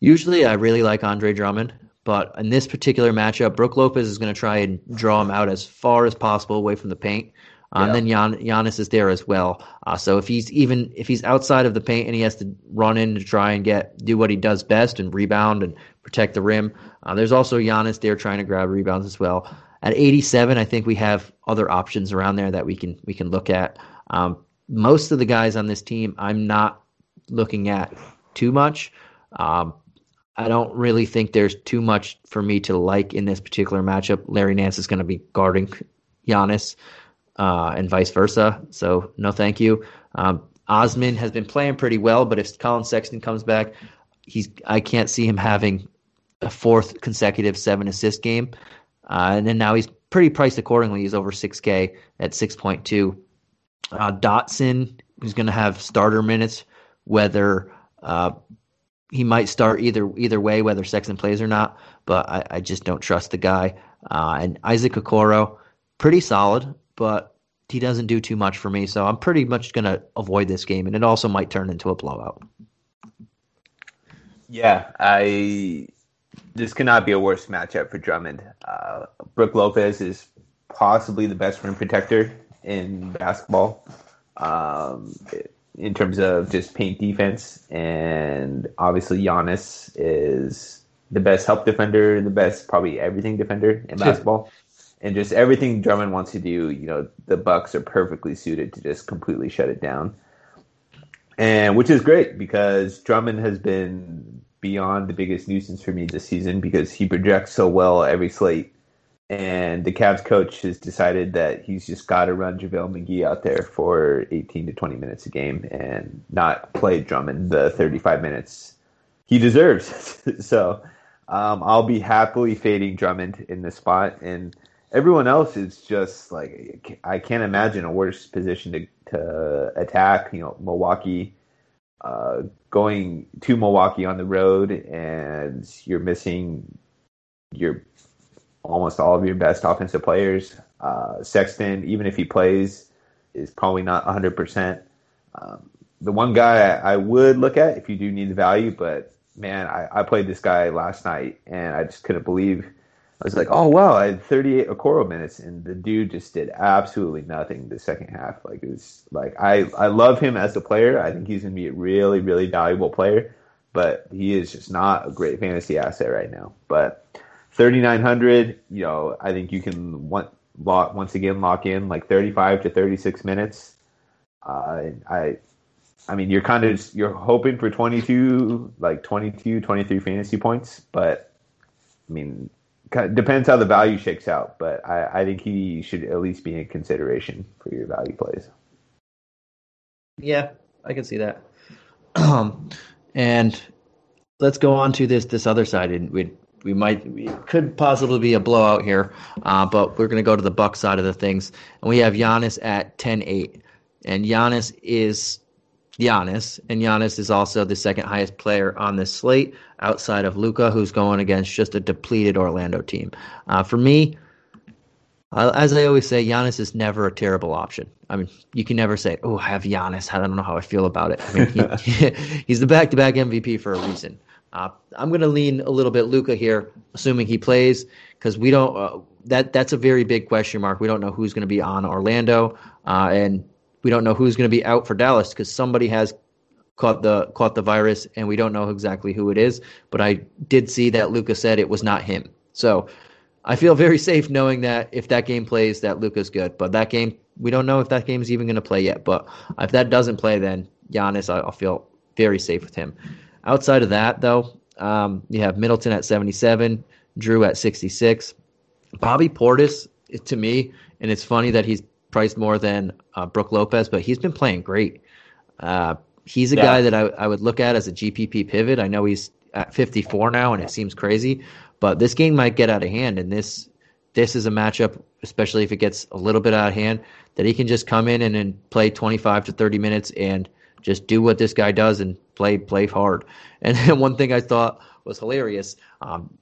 Usually, I really like Andre Drummond, but in this particular matchup, Brook Lopez is going to try and draw him out as far as possible away from the paint. Yeah. And then Gian, Giannis is there as well. Uh, so if he's even if he's outside of the paint and he has to run in to try and get do what he does best and rebound and protect the rim, uh, there's also Giannis there trying to grab rebounds as well. At 87, I think we have other options around there that we can we can look at. Um, most of the guys on this team, I'm not looking at too much. Um, I don't really think there's too much for me to like in this particular matchup. Larry Nance is going to be guarding Giannis uh, and vice versa. So no, thank you. Um, Osman has been playing pretty well, but if Collin Sexton comes back, he's I can't see him having a fourth consecutive seven assist game. Uh, and then now he's pretty priced accordingly. He's over 6K at 6.2. Uh, Dotson, who's going to have starter minutes, whether uh, he might start either either way, whether Sexton plays or not. But I, I just don't trust the guy. Uh, and Isaac Okoro, pretty solid but he doesn't do too much for me. So I'm pretty much going to avoid this game, and it also might turn into a blowout. Yeah, I. This cannot be a worse matchup for Drummond. Uh, Brook Lopez is possibly the best rim protector in basketball. um, in terms of just paint defense. And obviously, Giannis is the best help defender, the best probably everything defender in basketball. And just everything Drummond wants to do, you know, the Bucks are perfectly suited to just completely shut it down. And which is great because Drummond has been beyond the biggest nuisance for me this season because he projects so well every slate. And the Cavs coach has decided that he's just got to run JaVale McGee out there for 18 to 20 minutes a game and not play Drummond the 35 minutes he deserves. so um, I'll be happily fading Drummond in this spot. And everyone else is just like, I can't imagine a worse position to, to attack. You know, Milwaukee uh, going to Milwaukee on the road, and you're missing your almost all of your best offensive players. Uh, Sexton, even if he plays, is probably not 100%. Um, the one guy I, I, would look at if you do need the value, but man, I, I played this guy last night and I just couldn't believe I was like, oh wow, I had 38 Okoro minutes, and the dude just did absolutely nothing the second half. Like it was like I I love him as a player. I think he's gonna be a really really valuable player, but he is just not a great fantasy asset right now. But 3900, you know, I think you can want, lock, once again lock in like 35 to 36 minutes. Uh, I I mean, you're kind of you're hoping for 22, like 22, 23 fantasy points, but I mean, depends how the value shakes out, but I, I think he should at least be in consideration for your value plays. Yeah, I can see that. Um, and let's go on to this this other side, and we we might we could possibly be a blowout here, uh, but we're going to go to the Buck side of the things, and we have Giannis at 10-8. and Giannis is Giannis, and Giannis is also the second highest player on this slate outside of Luka, who's going against just a depleted Orlando team. Uh, for me, uh, as I always say, Giannis is never a terrible option. I mean, you can never say, "Oh, I have Giannis." I don't know how I feel about it. I mean, he, he's the back-to-back MVP for a reason. Uh, I'm going to lean a little bit Luka here, assuming he plays, because we don't. Uh, that that's a very big question mark. We don't know who's going to be on Orlando, uh, and we don't know who's going to be out for Dallas because somebody has caught the caught the virus, and we don't know exactly who it is. But I did see that Luka said it was not him. So I feel very safe knowing that if that game plays, that Luka's good. But that game, we don't know if that game's even going to play yet. But if that doesn't play, then Giannis, I'll feel very safe with him. Outside of that, though, um, you have Middleton at 77, Jrue at 66. Bobby Portis, to me, and it's funny that he's priced more than uh, Brook Lopez, but he's been playing great. Uh, he's a yeah. guy that I, I would look at as a GPP pivot. I know he's at 54 now, and it seems crazy, but this game might get out of hand. And this this is a matchup, especially if it gets a little bit out of hand, that he can just come in and, and play 25 to 30 minutes and just do what this guy does and play play hard. And then one thing I thought was hilarious. Um,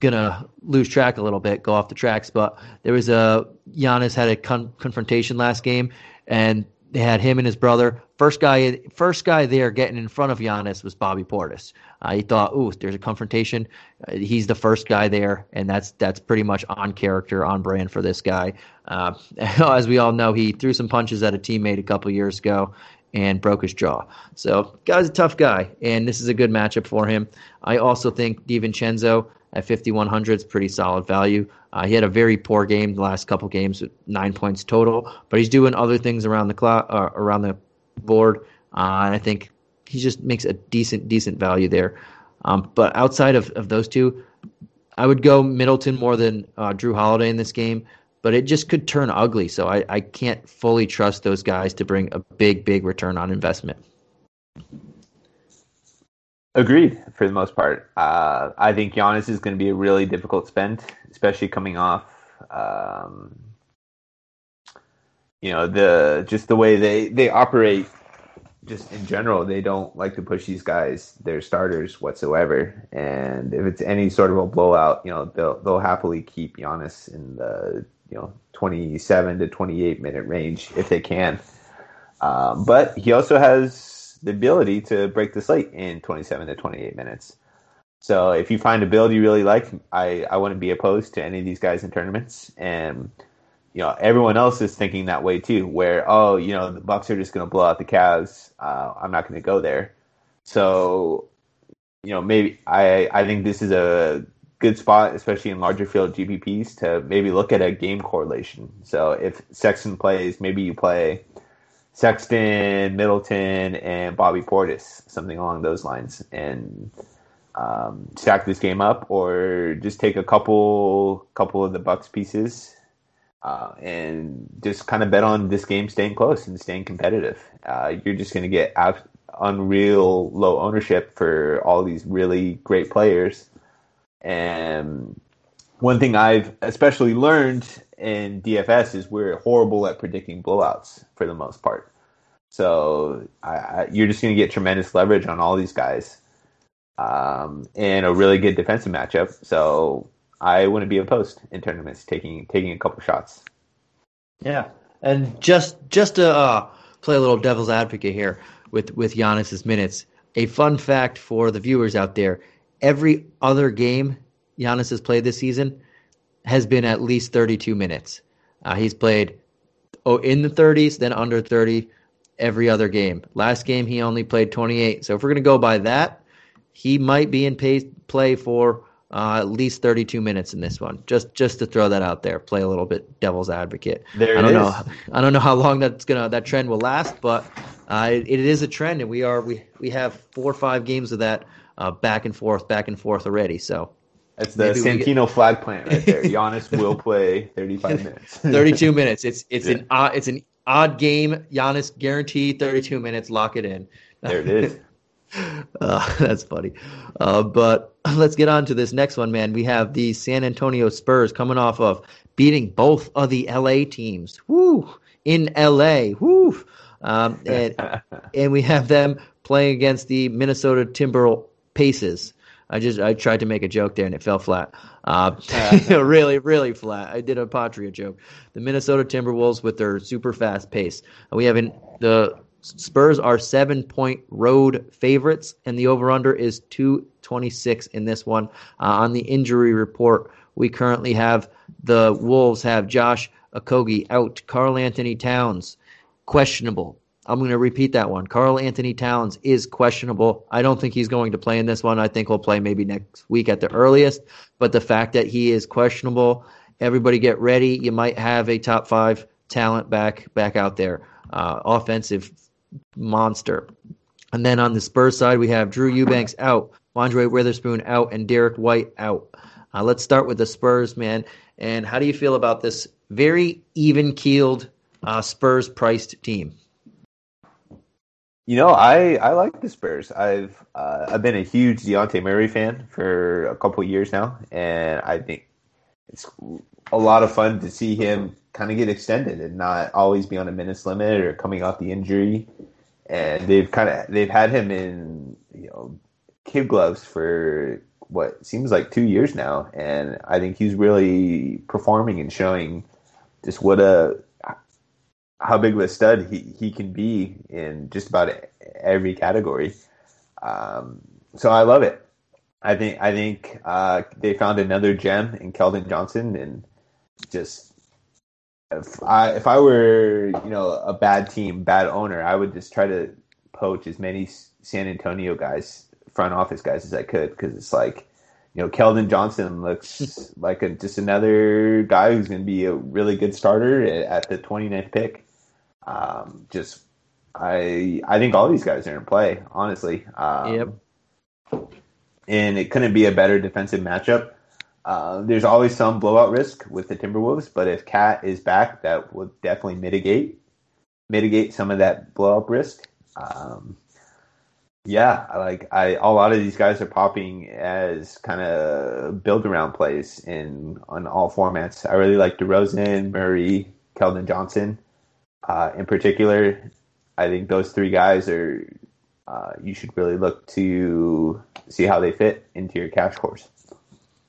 gonna lose track a little bit, go off the tracks. But there was a Giannis had a con- confrontation last game, and they had him and his brother. First guy, first guy there getting in front of Giannis was Bobby Portis. Uh, he thought, "Ooh, there's a confrontation." Uh, he's the first guy there, and that's that's pretty much on character, on brand for this guy. Uh, as we all know, he threw some punches at a teammate a couple years ago and broke his jaw. So, guy's a tough guy, and this is a good matchup for him. I also think DiVincenzo at 5100 is pretty solid value. Uh, he had a very poor game the last couple games, nine points total, but he's doing other things around the clock, uh, around the board, uh, and I think he just makes a decent decent value there. Um, but outside of, of those two, I would go Middleton more than uh, Jrue Holiday in this game. But it just could turn ugly, so I, I can't fully trust those guys to bring a big big return on investment. Agreed for the most part. Uh, I think Giannis is going to be a really difficult spend, especially coming off, um, you know, the just the way they they operate. Just in general, they don't like to push these guys, their starters whatsoever. And if it's any sort of a blowout, you know, they'll they'll happily keep Giannis in the you know 27 to 28 minute range if they can. Um, but he also has the ability to break the slate in 27 to 28 minutes. So if you find a build you really like, I, I wouldn't be opposed to any of these guys in tournaments. And you know everyone else is thinking that way too. Where oh, you know the Bucks are just going to blow out the Cavs. Uh, I'm not going to go there. So, you know, maybe I I think this is a good spot, especially in larger field GPPs, to maybe look at a game correlation. So if Sexton plays, maybe you play Sexton, Middleton, and Bobby Portis, something along those lines, and um, stack this game up, or just take a couple couple of the Bucks pieces uh, and just kind of bet on this game staying close and staying competitive. Uh, you're just going to get unreal low ownership for all these really great players. And one thing I've especially learned in DFS is we're horrible at predicting blowouts for the most part. So I, I, you're just going to get tremendous leverage on all these guys um, and a really good defensive matchup. So I wouldn't be opposed in tournaments taking taking a couple shots. Yeah, and just just to uh, play a little devil's advocate here with with Giannis's minutes. A fun fact for the viewers out there: every other game Giannis has played this season has been at least 32 minutes. Uh, he's played oh in the 30s, then under 30 every other game. Last game he only played 28. So if we're going to go by that, he might be in pay, play for uh, at least 32 minutes in this one. Just just to throw that out there, play a little bit devil's advocate. There I don't is. know. I don't know how long that's gonna that trend will last, but uh, it, it is a trend, and we are we we have four or five games of that uh, back and forth, back and forth already. So That's the Santino flag plant right there. Giannis will play 35 minutes. 32 minutes. It's it's Yeah. an odd it's an odd game. Giannis guaranteed 32 minutes. Lock it in. there it is. Uh, that's funny. Uh, but let's get on to this next one, man. We have the San Antonio Spurs coming off of beating both of the LA teams. Woo! In LA. Woo! Um, and, and we have them playing against the Minnesota Timber Paces. I just I tried to make a joke there and it fell flat. Uh, really, really flat. I did a Patria joke. The Minnesota Timberwolves with their super fast pace. We have in the Spurs are seven point road favorites, and the over under is 226 in this one. Uh, on the injury report, we currently have the Wolves have Josh Okogie out, Karl Anthony Towns questionable. I'm going to repeat that one. Karl Anthony Towns is questionable. I don't think he's going to play in this one. I think he'll play maybe next week at the earliest. But the fact that he is questionable, everybody get ready. You might have a top five talent back back out there, uh, offensive monster. And then on the Spurs side, we have Drew Eubanks out, Andre Witherspoon out, and Derrick White out. Uh, let's start with the Spurs, man. And how do you feel about this very even keeled uh, Spurs priced team? You know, I, I like the Spurs. I've uh, I've been a huge Dejounte Murray fan for a couple years now, and I think it's a lot of fun to see him kind of get extended and not always be on a minutes limit or coming off the injury. And they've kind of they've had him in you know kid gloves for what seems like two years now, and I think he's really performing and showing just what a how big of a stud he, he can be in just about every category. Um, so I love it. I think I think uh, they found another gem in Keldon Johnson, and just if I if I were you know a bad team, bad owner, I would just try to poach as many San Antonio guys, front office guys as I could, because it's like you know Keldon Johnson looks like a, just another guy who's going to be a really good starter at the 29th pick. Um, just I I think all these guys are in play, honestly. Um, Yep. And it couldn't be a better defensive matchup. Uh, there's always some blowout risk with the Timberwolves, but if KAT is back, that would definitely mitigate mitigate some of that blowout risk. Um, yeah, like I a lot of these guys are popping as kind of build around plays in on all formats. I really like DeRozan, Murray, Keldon Johnson, uh, in particular. I think those three guys are uh, you should really look to see how they fit into your cash cores.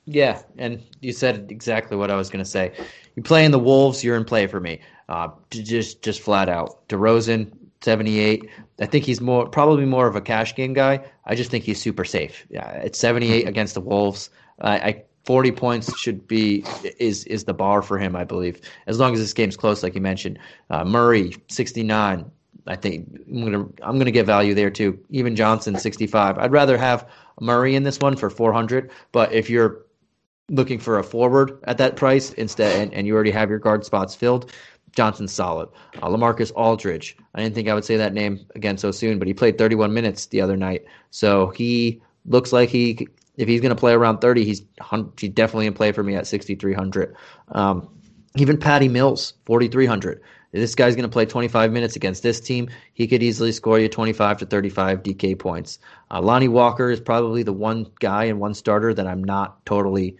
Yeah, and you said exactly what I was going to say. You play in the Wolves, you're in play for me. Uh, just just flat out. DeRozan, 78. I think he's more probably more of a cash game guy. I just think he's super safe. Yeah, it's 78 against the Wolves. I, I 40 points should be is is the bar for him, I believe. As long as this game's close, like you mentioned, uh, Murray 69. I think I'm gonna I'm gonna get value there too. Even Johnson 65. I'd rather have Murray in this one for 400, but if you're looking for a forward at that price instead, and, and you already have your guard spots filled, Johnson's solid. Uh, Lamarcus Aldridge. I didn't think I would say that name again so soon, but he played 31 minutes the other night, so he looks like he if he's going to play around 30, he's he's definitely in play for me at 6,300. Um, even Patty Mills, 4,300. This guy's going to play 25 minutes against this team. He could easily score you 25 to 35 DK points. Uh, Lonnie Walker is probably the one guy and one starter that I'm not totally,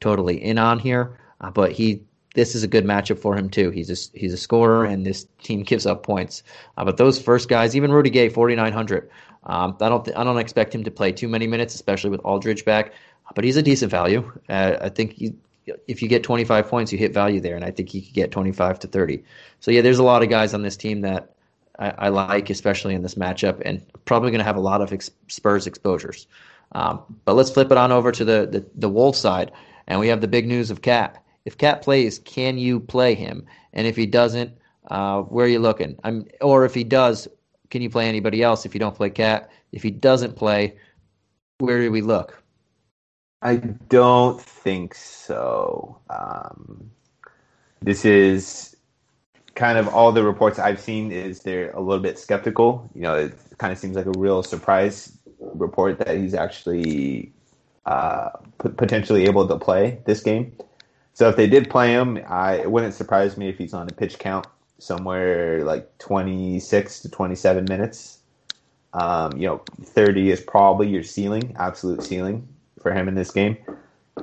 totally in on here. Uh, but he, this is a good matchup for him too. He's a, he's a scorer, and this team gives up points. Uh, but those first guys, even Rudy Gay, 4,900. Um, I don't th- I don't expect him to play too many minutes, especially with Aldridge back. But he's a decent value. Uh, I think he, if you get 25 points, you hit value there, and I think he could get 25 to 30. So yeah, there's a lot of guys on this team that I, I like, especially in this matchup, and probably going to have a lot of ex- Spurs exposures. Um, but let's flip it on over to the, the the Wolves side, and we have the big news of KAT. If KAT plays, can you play him? And if he doesn't, uh, where are you looking? I'm, or if he does, can you play anybody else if you don't play KAT? If he doesn't play, where do we look? I don't think so. Um, this is kind of all the reports I've seen is they're a little bit skeptical. You know, it kind of seems like a real surprise report that he's actually uh, p- potentially able to play this game. So if they did play him, I, it wouldn't surprise me if he's on a pitch count somewhere like 26 to 27 minutes. Um, you know, 30 is probably your ceiling, absolute ceiling for him in this game.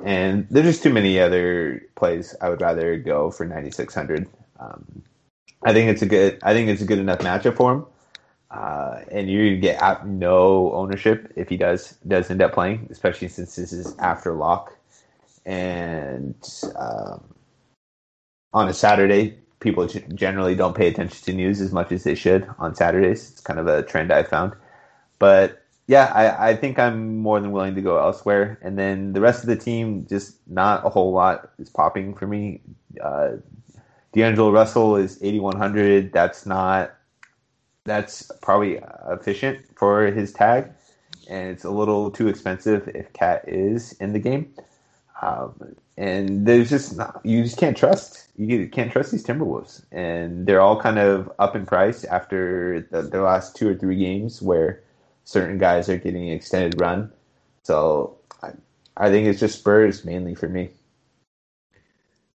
And there's just too many other plays I would rather go for 9600. Um, I think it's a good. I think it's a good enough matchup for him. Uh, and you're gonna get no ownership if he does does end up playing, especially since this is after lock. And um, on a Saturday, people generally don't pay attention to news as much as they should on Saturdays. It's kind of a trend I've found. But yeah, I, I think I'm more than willing to go elsewhere. And then the rest of the team, just not a whole lot is popping for me. Uh, D'Angelo Russell is 8,100. That's not, that's probably efficient for his tag. And it's a little too expensive if KAT is in the game. Um, and there's just not, you just can't trust you can't trust these Timberwolves, and they're all kind of up in price after the, the last two or three games where certain guys are getting an extended run. So I, I think it's just Spurs mainly for me.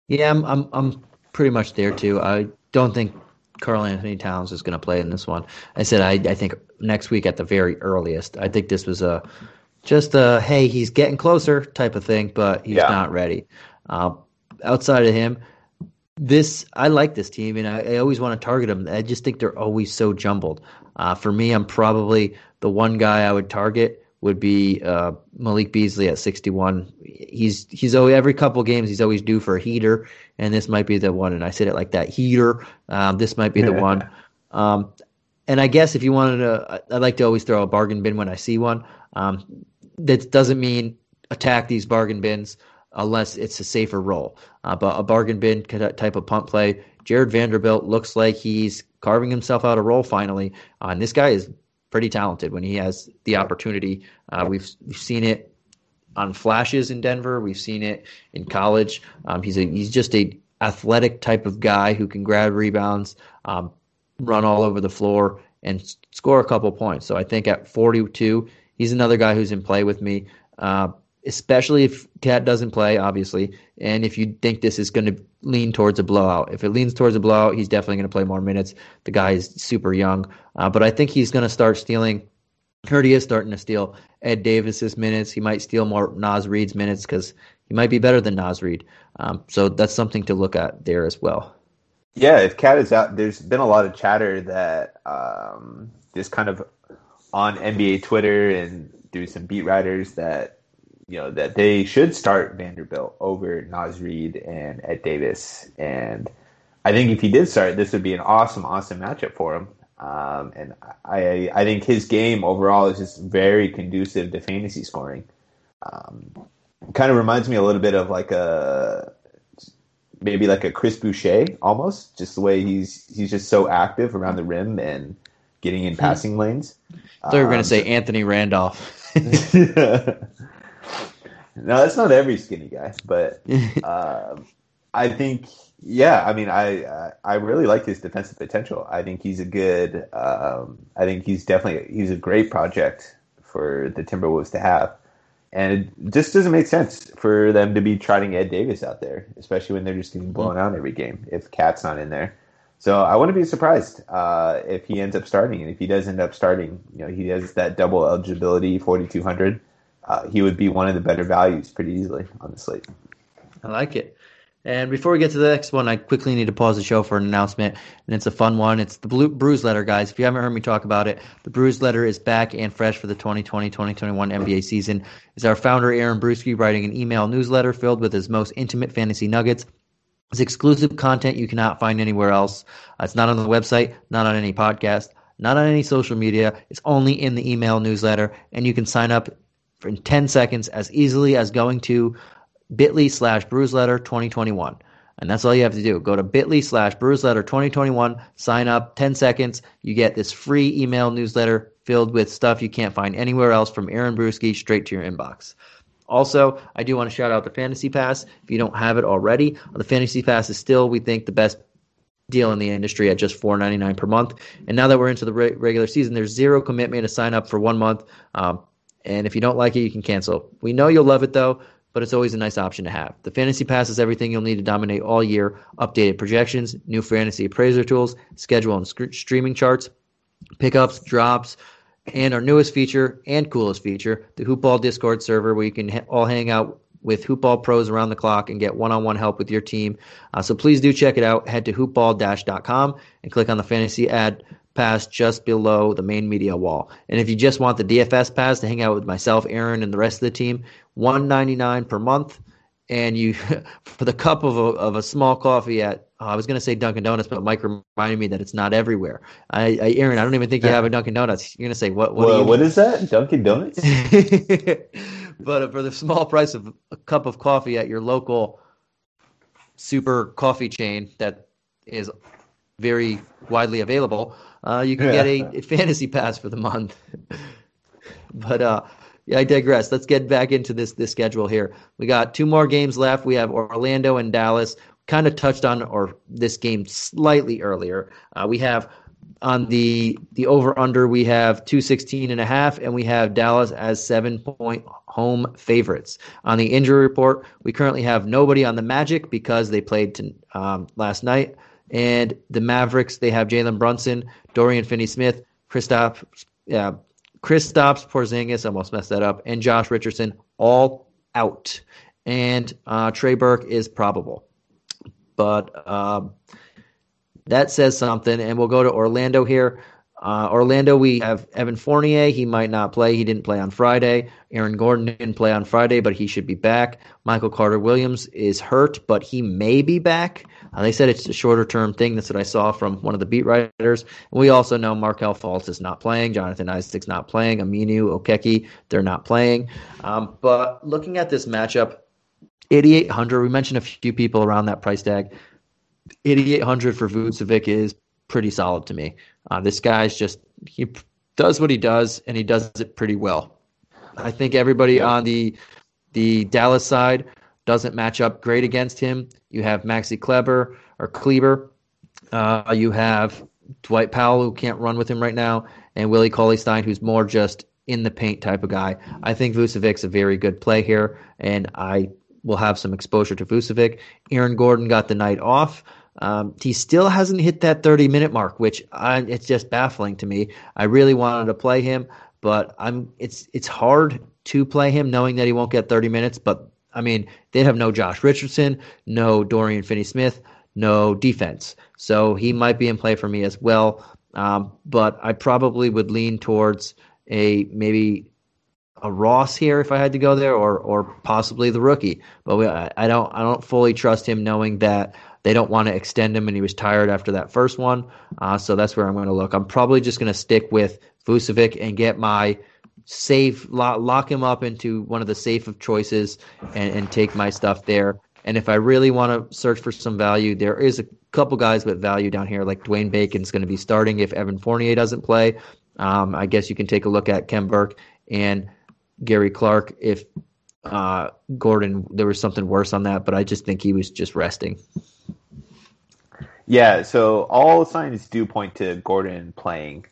Yeah, I'm I'm I'm pretty much there too. I don't think Karl Anthony Towns is going to play in this one. I said I I think next week at the very earliest. I think this was a just a hey he's getting closer type of thing, but he's yeah. not ready. Uh, outside of him, this I like this team, and I, I, always want to target them. I just think they're always so jumbled. Uh, for me, I'm probably the one guy I would target would be uh, Malik Beasley at 61. He's he's always, every couple games he's always due for a heater, and this might be the one. And I said it like that heater. Um, this might be the one. Um, and I guess if you wanted to, I like to always throw a bargain bin when I see one. Um, that doesn't mean attack these bargain bins unless it's a safer role. Uh, but a bargain bin type of punt play, Jarred Vanderbilt looks like he's carving himself out a role finally. Uh, and this guy is pretty talented when he has the opportunity. Uh, we've, we've seen it on flashes in Denver. We've seen it in college. Um, he's a he's just a athletic type of guy who can grab rebounds, um, run all over the floor, and score a couple points. So I think at 42, he's another guy who's in play with me. Uh, especially if KAT doesn't play, obviously, and if you think this is going to lean towards a blowout. If it leans towards a blowout, he's definitely going to play more minutes. The guy is super young, uh, but I think he's going to start stealing. Heard he is starting to steal Ed Davis's minutes. He might steal more Naz Reid's minutes because he might be better than Naz Reid. Um, so that's something to look at there as well. Yeah, if KAT is out, there's been a lot of chatter that um, just kind of on NBA Twitter and through some beat writers that you know that they should start Vanderbilt over Naz Reid and Ed Davis, and I think if he did start, this would be an awesome, awesome matchup for him. Um, and I, I think his game overall is just very conducive to fantasy scoring. Um, kind of reminds me a little bit of like a maybe like a Chris Boucher almost, just the way he's he's just so active around the rim and getting in passing lanes. I thought you were going to say Anthony Randolph. no, that's not every skinny guy, but um, I think yeah. I mean, I I really like his defensive potential. I think he's a good. Um, I think he's definitely he's a great project for the Timberwolves to have. And it just doesn't make sense for them to be trotting Ed Davis out there, especially when they're just getting blown out every game if KAT's not in there. So I wouldn't be surprised uh, if he ends up starting. And if he does end up starting, you know, he has that double eligibility, 4,200. Uh, he would be one of the better values pretty easily on the slate. I like it. And before we get to the next one, I quickly need to pause the show for an announcement, and it's a fun one. It's the Blue Bruise Letter, guys. If you haven't heard me talk about it, the Bruise Letter is back and fresh for the 2020-2021 NBA season. Is our founder Aaron Bruski writing an email newsletter filled with his most intimate fantasy nuggets. It's exclusive content you cannot find anywhere else. Uh, it's not on the website, not on any podcast, not on any social media. It's only in the email newsletter, and you can sign up in 10 seconds as easily as going to bit.ly slash bruiseletter 2021. And that's all you have to do. Go to bit.ly slash bruiseletter 2021, sign up, 10 seconds. You get this free email newsletter filled with stuff you can't find anywhere else from Aaron Bruski straight to your inbox. Also, I do want to shout out the Fantasy Pass. If you don't have it already, the Fantasy Pass is still, we think, the best deal in the industry at just $4.99 per month. And now that we're into the re- regular season, there's zero commitment to sign up for one month. Um, and if you don't like it, you can cancel. We know you'll love it though but it's always a nice option to have. The Fantasy Pass is everything you'll need to dominate all year updated projections, new fantasy appraiser tools, schedule and sc- streaming charts, pickups, drops, and our newest feature and coolest feature, the Hoopball Discord server, where you can ha- all hang out with Hoopball pros around the clock and get one-on-one help with your team. Uh, so please do check it out. Head to hoopball-.com and click on the fantasy ad pass just below the main media wall. And if you just want the DFS pass to hang out with myself, Aaron, and the rest of the team, one ninety nine per month. And you, for the cup of a, of a small coffee at, uh, I was going to say Dunkin' Donuts, but Mike reminded me that it's not everywhere. I, I Aaron, I don't even think you have a Dunkin' Donuts. You're going to say what? What, well, what is that? Dunkin' Donuts? but for the small price of a cup of coffee at your local super coffee chain that is very widely available, uh, you can get a, a, fantasy pass for the month. but uh, yeah, I digress. Let's get back into this this schedule here. We got two more games left. We have Orlando and Dallas. Kind of touched on or this game slightly earlier. Uh, we have on the the over under we have 216 and a half and we have Dallas as 7 point home favorites. On the injury report, we currently have nobody on the Magic because they played to, um, last night. And the Mavericks, they have Jalen Brunson, Dorian Finney-Smith, Kristaps, uh, Kristaps Porzingis, almost messed that up, and Josh Richardson all out. And uh, Trey Burke is probable. But um, that says something. And we'll go to Orlando here. Uh, Orlando, we have Evan Fournier. He might not play. He didn't play on Friday. Aaron Gordon didn't play on Friday, but he should be back. Michael Carter Williams is hurt, but he may be back. Uh, they said it's a shorter term thing. That's what I saw from one of the beat writers. And we also know Markelle Fultz is not playing. Jonathan Isaac's not playing. Aminu Okeke, they're not playing. Um, but looking at this matchup, 8,800, we mentioned a few people around that price tag. 8,800 for Vucevic is pretty solid to me. Uh, this guy's just, he does what he does, and he does it pretty well. I think everybody on the the Dallas side doesn't match up great against him. You have Maxi Kleber or Kleber. Uh, you have Dwight Powell who can't run with him right now, and Willie Cauley Stein who's more just in the paint type of guy. I think Vucevic's a very good play here, and I will have some exposure to Vucevic. Aaron Gordon got the night off. Um, he still hasn't hit that 30 minute mark, which I, it's just baffling to me. I really wanted to play him, but I'm it's it's hard to play him knowing that he won't get 30 minutes. But I mean, they have no Josh Richardson, no Dorian Finney Smith, no defense. So he might be in play for me as well. Um, but I probably would lean towards a maybe a Ross here if I had to go there, or or possibly the rookie. But we, I, don't I don't fully trust him, knowing that they don't want to extend him, and he was tired after that first one. Uh, so that's where I'm going to look. I'm probably just going to stick with Vucevic and get my safe lock, lock him up into one of the safe of choices and, and take my stuff there. And if I really want to search for some value, there is a couple guys with value down here, like Dwayne Bacon's going to be starting if Evan Fournier doesn't play. Um, I guess you can take a look at Ken Burke and Gary Clark if uh, Gordon there was something worse on that, but I just think he was just resting. Yeah, so all signs do point to Gordon playing.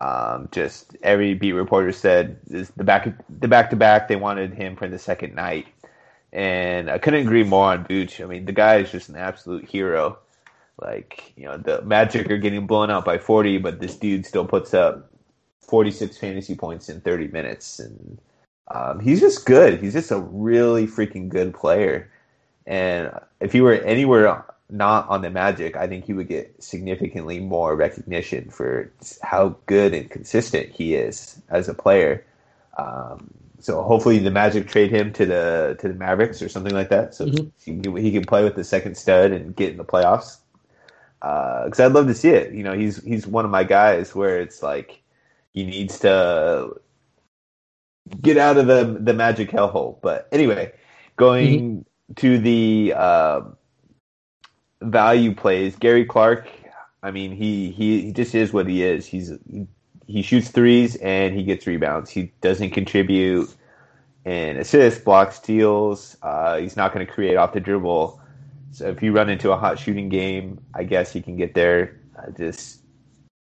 Um, just every beat reporter said the back the back to back they wanted him for the second night, and I couldn't agree more on Vooch. I mean, the guy is just an absolute hero. Like you know, the Magic are getting blown out by forty, but this dude still puts up forty six fantasy points in thirty minutes, and um, he's just good. He's just a really freaking good player. And if he were anywhere not on the Magic, I think he would get significantly more recognition for how good and consistent he is as a player. Um, so hopefully the Magic trade him to the to the Mavericks or something like that, so mm-hmm. he, can, he can play with the second stud and get in the playoffs. Because uh, I'd love to see it. You know, he's he's one of my guys where it's like he needs to get out of the the Magic hellhole. But anyway, going mm-hmm. to the. Uh, value plays. Gary Clark, I mean, he, he, he just is what he is. He's he, shoots threes and he gets rebounds. He doesn't contribute and assists, blocks, steals. Uh, he's not going to create off the dribble. So if you run into a hot shooting game, I guess he can get there. Uh, just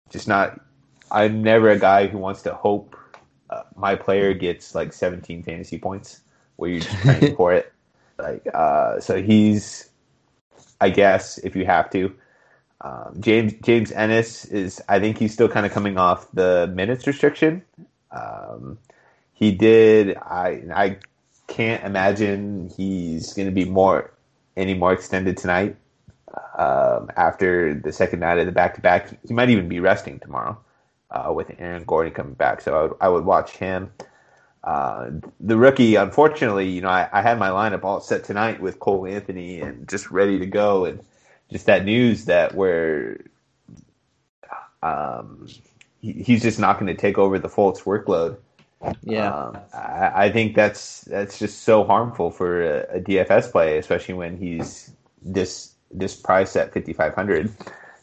just not. I'm never a guy who wants to hope uh, my player gets like 17 fantasy points where you're just praying for it. Like uh, so, he's I guess if you have to. Um, James James Ennis is I think he's still kind of coming off the minutes restriction. Um, he did I I can't imagine he's going to be more any more extended tonight. Um, after the second night of the back to back, he might even be resting tomorrow uh, with Aaron Gordon coming back. So I would, I would watch him. Uh, the rookie, unfortunately, you know, I, I, had my lineup all set tonight with Cole Anthony and just ready to go, and just that news that where um, he, he's just not going to take over the Fultz workload. Yeah, um, I, I, think that's that's just so harmful for a, a DFS play, especially when he's this this price at fifty five hundred.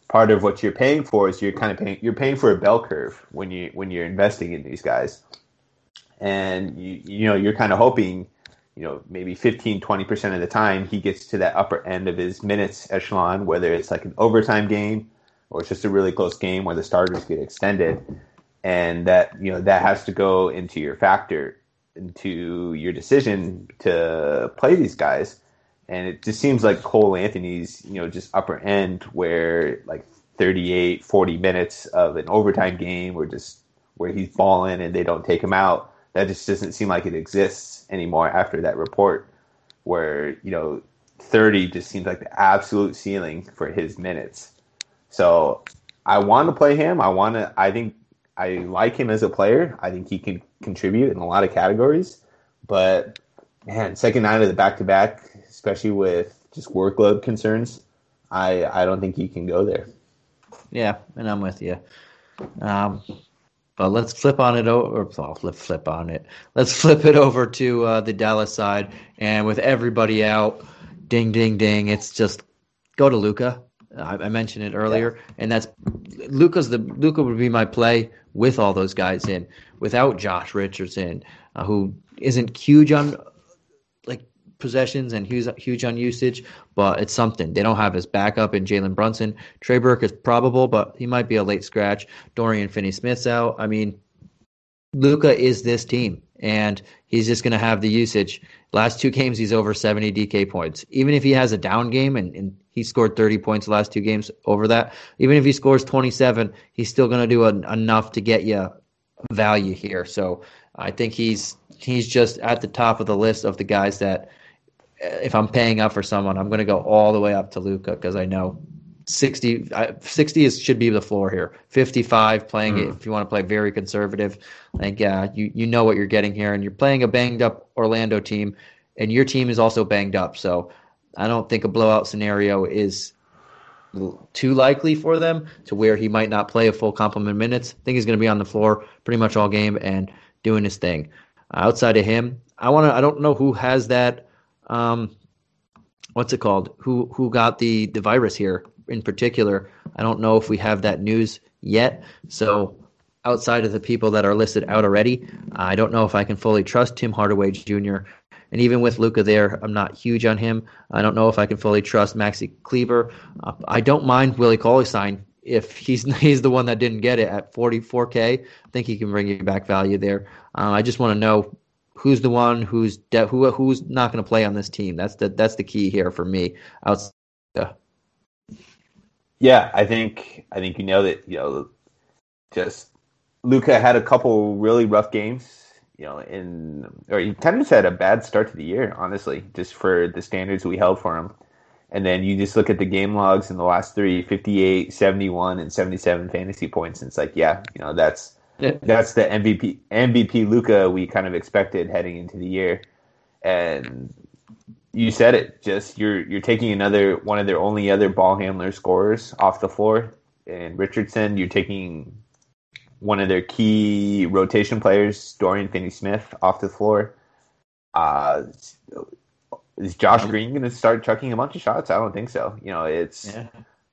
Part of what you're paying for is you're kind of paying you're paying for a bell curve when you when you're investing in these guys. And you, you know you're kind of hoping you know maybe 15 20% of the time he gets to that upper end of his minutes echelon whether it's like an overtime game or it's just a really close game where the starters get extended. And that you know that has to go into your factor into your decision to play these guys and it just seems like Cole Anthony's you know just upper end where like 38 40 minutes of an overtime game or just where he's balling and they don't take him out that just doesn't seem like it exists anymore after that report where you know 30 just seems like the absolute ceiling for his minutes. So i want to play him. I want to i think i like him as a player. I think he can contribute in a lot of categories. But man second night of the back-to-back especially with just workload concerns i i don't think he can go there yeah and i'm with you um, but let's flip on it over. Or flip flip on it. Let's flip it over to uh, the Dallas side, and with everybody out, ding ding ding. It's just go to Luka. I, I mentioned it earlier, yeah. and that's Luka's the Luka would be my play with all those guys in. Without Josh Richardson, uh, who isn't huge on possessions and huge, huge on usage, but it's something. They don't have his backup in Jalen Brunson. Trey Burke is probable, but he might be a late scratch. Dorian Finney Smith's out. I mean, Luka is this team, and he's just going to have the usage. Last two games, he's over 70 DK points. Even if he has a down game and, and he scored 30 points the last two games over that, even if he scores 27, he's still going to do enough to get you value here. So I think he's he's just at the top of the list of the guys that if I'm paying up for someone, I'm going to go all the way up to Luka because I know 60, 60 is, should be the floor here. 55 playing mm. it if you want to play very conservative. Like yeah, you you know what you're getting here, and you're playing a banged up Orlando team, and your team is also banged up. So I don't think a blowout scenario is too likely for them to where he might not play a full complement of minutes. I think he's going to be on the floor pretty much all game and doing his thing. outside of him, I want to. I don't know who has that. Um, what's it called? Who who got the the virus here in particular? I don't know if we have that news yet. So outside of the people that are listed out already, I don't know if I can fully trust Tim Hardaway Jr. And even with Luka there, I'm not huge on him. I don't know if I can fully trust Maxi Kleber. Uh, I don't mind Willie Cauley Stein if he's he's the one that didn't get it at 44k. I think he can bring you back value there. Uh, I just want to know who's the one who's de- who who's not going to play on this team. That's the that's the key here for me. Outside. Uh, yeah, I think I think you know that. You know, just Luka had a couple really rough games. You know, in or he kind of had a bad start to the year, honestly, just for the standards we held for him. And then you just look at the game logs in the last three 58, 71, and 77 fantasy points. And it's like, yeah, you know, that's. that's the MVP MVP Luka we kind of expected heading into the year. And you said it, just you're you're taking another one of their only other ball handler scorers off the floor and Richardson. You're taking one of their key rotation players, Dorian Finney Smith, off the floor. Uh, is Josh Green going to start chucking a bunch of shots? I don't think so. You know, it's. Yeah.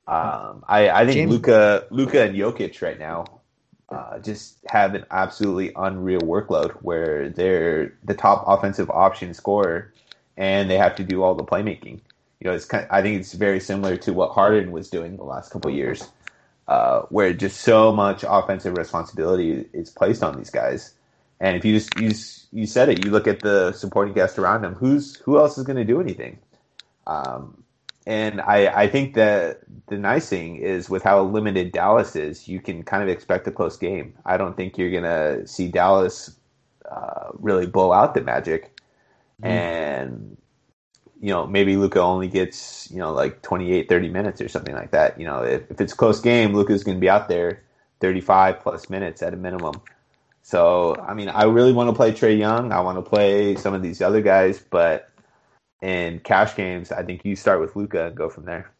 Um, I I think Luka Luka and Jokic right now uh, just have an absolutely unreal workload where they're the top offensive option scorer, and they have to do all the playmaking. You know, it's kind of, I think it's very similar to what Harden was doing the last couple years, uh, where just so much offensive responsibility is placed on these guys. And if you just you, you said it, you look at the supporting cast around him. Who's who else is going to do anything? Um, and I I think that the nice thing is with how limited Dallas is, you can kind of expect a close game. I don't think you're going to see Dallas uh, really blow out the Magic, mm. and you know maybe Luka only gets you know like 28, 30 minutes or something like that. You know if, if it's a close game, Luka's going to be out there 35 plus minutes at a minimum. So, I mean, I really want to play Trae Young. I want to play some of these other guys, but in cash games, I think you start with Luka and go from there.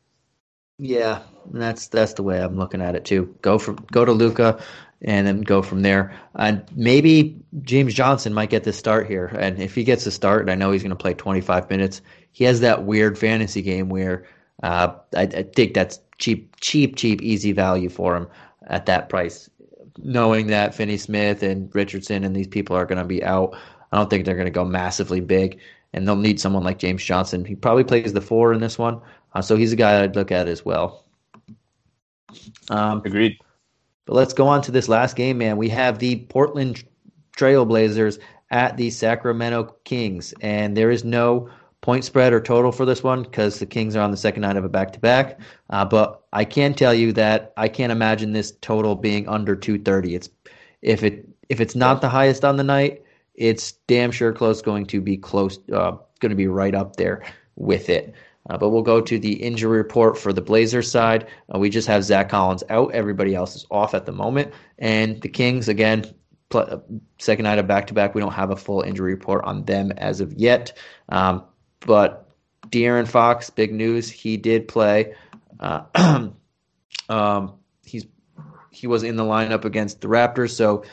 Yeah, that's that's the way I'm looking at it too. Go from go to Luka, and then go from there. And maybe James Johnson might get the start here. And if he gets the start, and I know he's going to play 25 minutes, he has that weird fantasy game where uh, I, I think that's cheap, cheap, cheap, easy value for him at that price knowing that Finney Smith and Richardson and these people are going to be out. I don't think they're going to go massively big, and they'll need someone like James Johnson. He probably plays the four in this one, uh, so he's a guy I'd look at as well. Um, Agreed. But let's go on to this last game, man. We have the Portland Trailblazers at the Sacramento Kings, and there is no point spread or total for this one because the Kings are on the second night of a back to back. But I can tell you that I can't imagine this total being under 230. It's if it if it's not the highest on the night, it's damn sure close going to be close uh, going to be right up there with it. Uh, but we'll go to the injury report for the Blazers side. Uh, we just have Zach Collins out. Everybody else is off at the moment. And the Kings, again, pl- second night of back to back. We don't have a full injury report on them as of yet. Um, but De'Aaron Fox, big news. He did play. Uh, um, he's he was in the lineup against the Raptors, so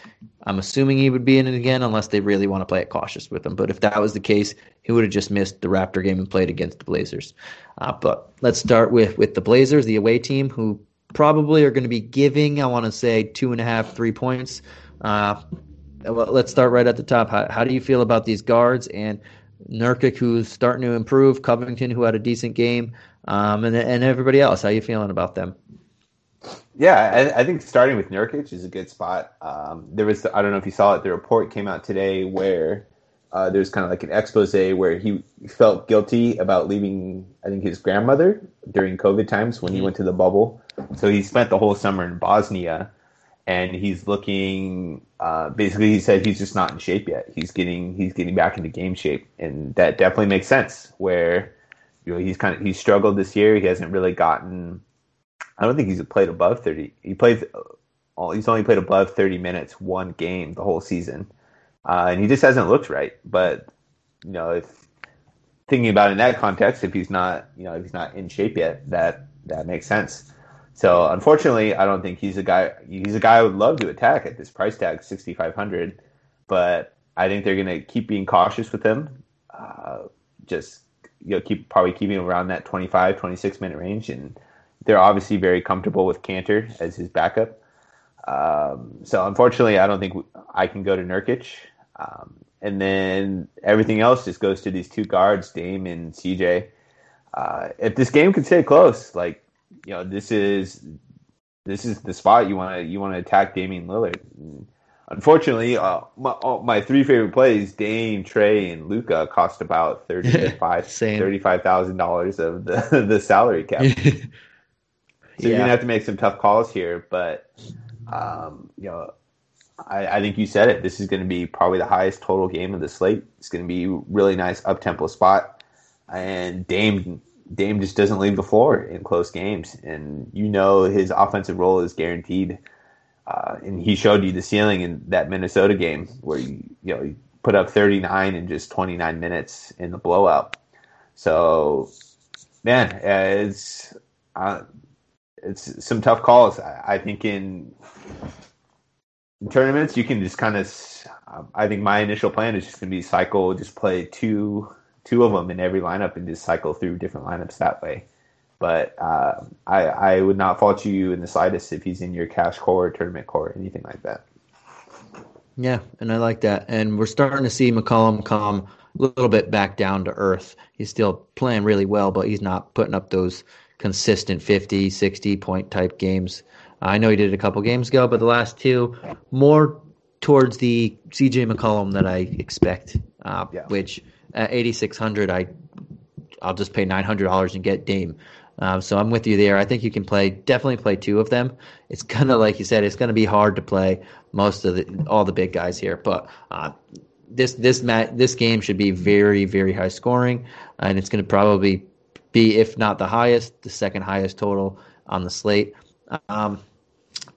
I'm assuming he would be in it again unless they really want to play it cautious with him. But if that was the case, he would have just missed the Raptor game and played against the Blazers. Uh, but let's start with with the Blazers, the away team, who probably are going to be giving, I want to say, two and a half, three points. Uh, let's start right at the top. How, how do you feel about these guards and Nurkic, who's starting to improve, Covington, who had a decent game, um, and and everybody else. How you feeling about them? Yeah, I, I, think starting with Nurkic is a good spot. Um, there was, I don't know if you saw it, the report came out today where uh, there's kind of like an expose where he felt guilty about leaving, I think, his grandmother during COVID times when he mm-hmm. went to the bubble. So he spent the whole summer in Bosnia and he's looking. Uh, basically, he said he's just not in shape yet. He's getting he's getting back into game shape, and that definitely makes sense. Where you know he's kind of he's struggled this year. He hasn't really gotten. I don't think he's played above thirty. He played. Uh, he's only played above thirty minutes one game the whole season, uh, and he just hasn't looked right. But you know, if thinking about in that context, if he's not you know if he's not in shape yet, that that makes sense. So unfortunately, I don't think he's a guy. He's a guy I would love to attack at this price tag, sixty five hundred. but I think they're going to keep being cautious with him. Uh, just you know, keep probably keeping around that 25, 26 minute range, and they're obviously very comfortable with Kanter as his backup. Um, so unfortunately, I don't think I can go to Nurkic. Um, and then everything else just goes to these two guards, Dame and CJ. Uh, if this game can stay close, like you know, this is this is the spot you want to you want to attack Damian Lillard. Unfortunately, uh, my, uh, my three favorite plays, Dame, Trae, and Luka, cost about $35,000 $35, of the, the salary cap. so yeah. you're going to have to make some tough calls here. But, um, you know, I, I, think you said it. This is going to be probably the highest total game of the slate. It's going to be really nice up tempo spot. And Dame Dame just doesn't leave the floor in close games. And you know his offensive role is guaranteed – uh, and he showed you the ceiling in that Minnesota game where you you know he put up 39 in just 29 minutes in the blowout. So, man, uh, it's uh, it's some tough calls. I, I think in, in, tournaments you can just kind of. I think my initial plan is just going to be cycle, just play two two of them in every lineup and just cycle through different lineups that way. But uh, I, I would not fault you in the slightest if he's in your cash core, tournament core, anything like that. Yeah, and I like that. And we're starting to see McCollum come a little bit back down to earth. He's still playing really well, but he's not putting up those consistent 50, 60 point type games. I know he did it a couple games ago, but the last two more towards the CJ McCollum that I expect. Uh, yeah. Which at 8600, I I'll just pay $900 and get Dame. Um, so I'm with you there. I think you can play definitely play two of them. It's of like you said. It's going to be hard to play most of the all the big guys here, but uh, this this mat this game should be very very high scoring, and it's going to probably be if not the highest, the second highest total on the slate. Um,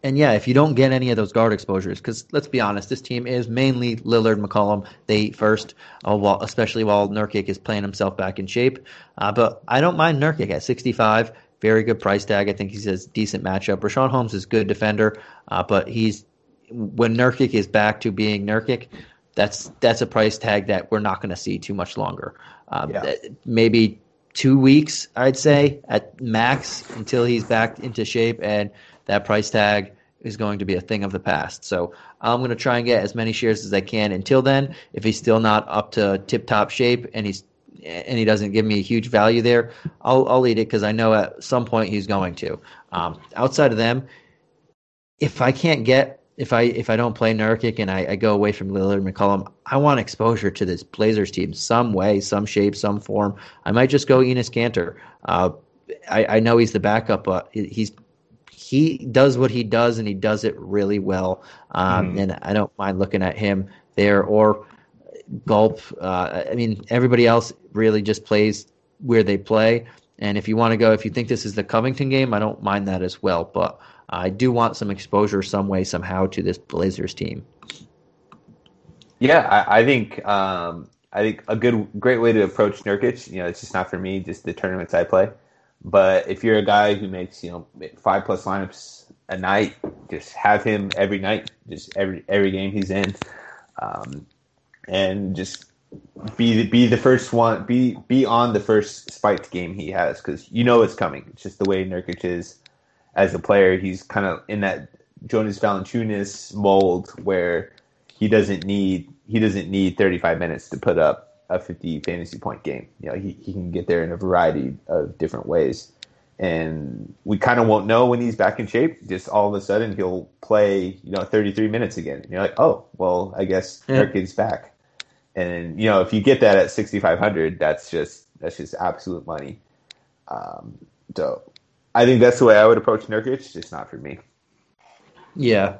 and yeah, if you don't get any of those guard exposures, because let's be honest, this team is mainly Lillard, McCollum. They eat first, uh, while, especially while Nurkic is playing himself back in shape. Uh, but I don't mind Nurkic at 65. Very good price tag. I think he's a decent matchup. Richaun Holmes is good defender, uh, but he's when Nurkic is back to being Nurkic, that's that's a price tag that we're not going to see too much longer. Um, yeah. Maybe two weeks, I'd say, at max until he's back into shape and that price tag is going to be a thing of the past. So I'm going to try and get as many shares as I can until then. If he's still not up to tip top shape and he's and he doesn't give me a huge value there, I'll I'll eat it because I know at some point he's going to. Um, outside of them, if I can't get if I if I don't play Nurkic and I, I go away from Lillard McCollum, I want exposure to this Blazers team some way, some shape, some form. I might just go Enes Kanter. Uh, I, I know he's the backup, but he's he does what he does and he does it really well. Um, mm. And I don't mind looking at him there or Gulp. Uh, I mean, everybody else really just plays where they play. And if you want to go, if you think this is the Covington game, I don't mind that as well. But I do want some exposure some way, somehow to this Blazers team. Yeah, I, I think um, I think a good, great way to approach Nurkic. You know, it's just not for me. Just the tournaments I play. But if you're a guy who makes you know five plus lineups a night, just have him every night, just every every game he's in, um, and just be be the first one, be be on the first spiked game he has because you know it's coming. It's just the way Nurkic is as a player. He's kind of in that Jonas Valanciunas mold where he doesn't need he doesn't need 35 minutes to put up a 50 fantasy point game. You know, he, he can get there in a variety of different ways. And we kind of won't know when he's back in shape. Just all of a sudden, he'll play, you know, 33 minutes again. And you're like, oh, well, I guess yeah. Nurkic's back. And, you know, if you get that at 6,500, that's just, that's just absolute money. Um, so I think that's the way I would approach Nurkic, It's just not for me. Yeah.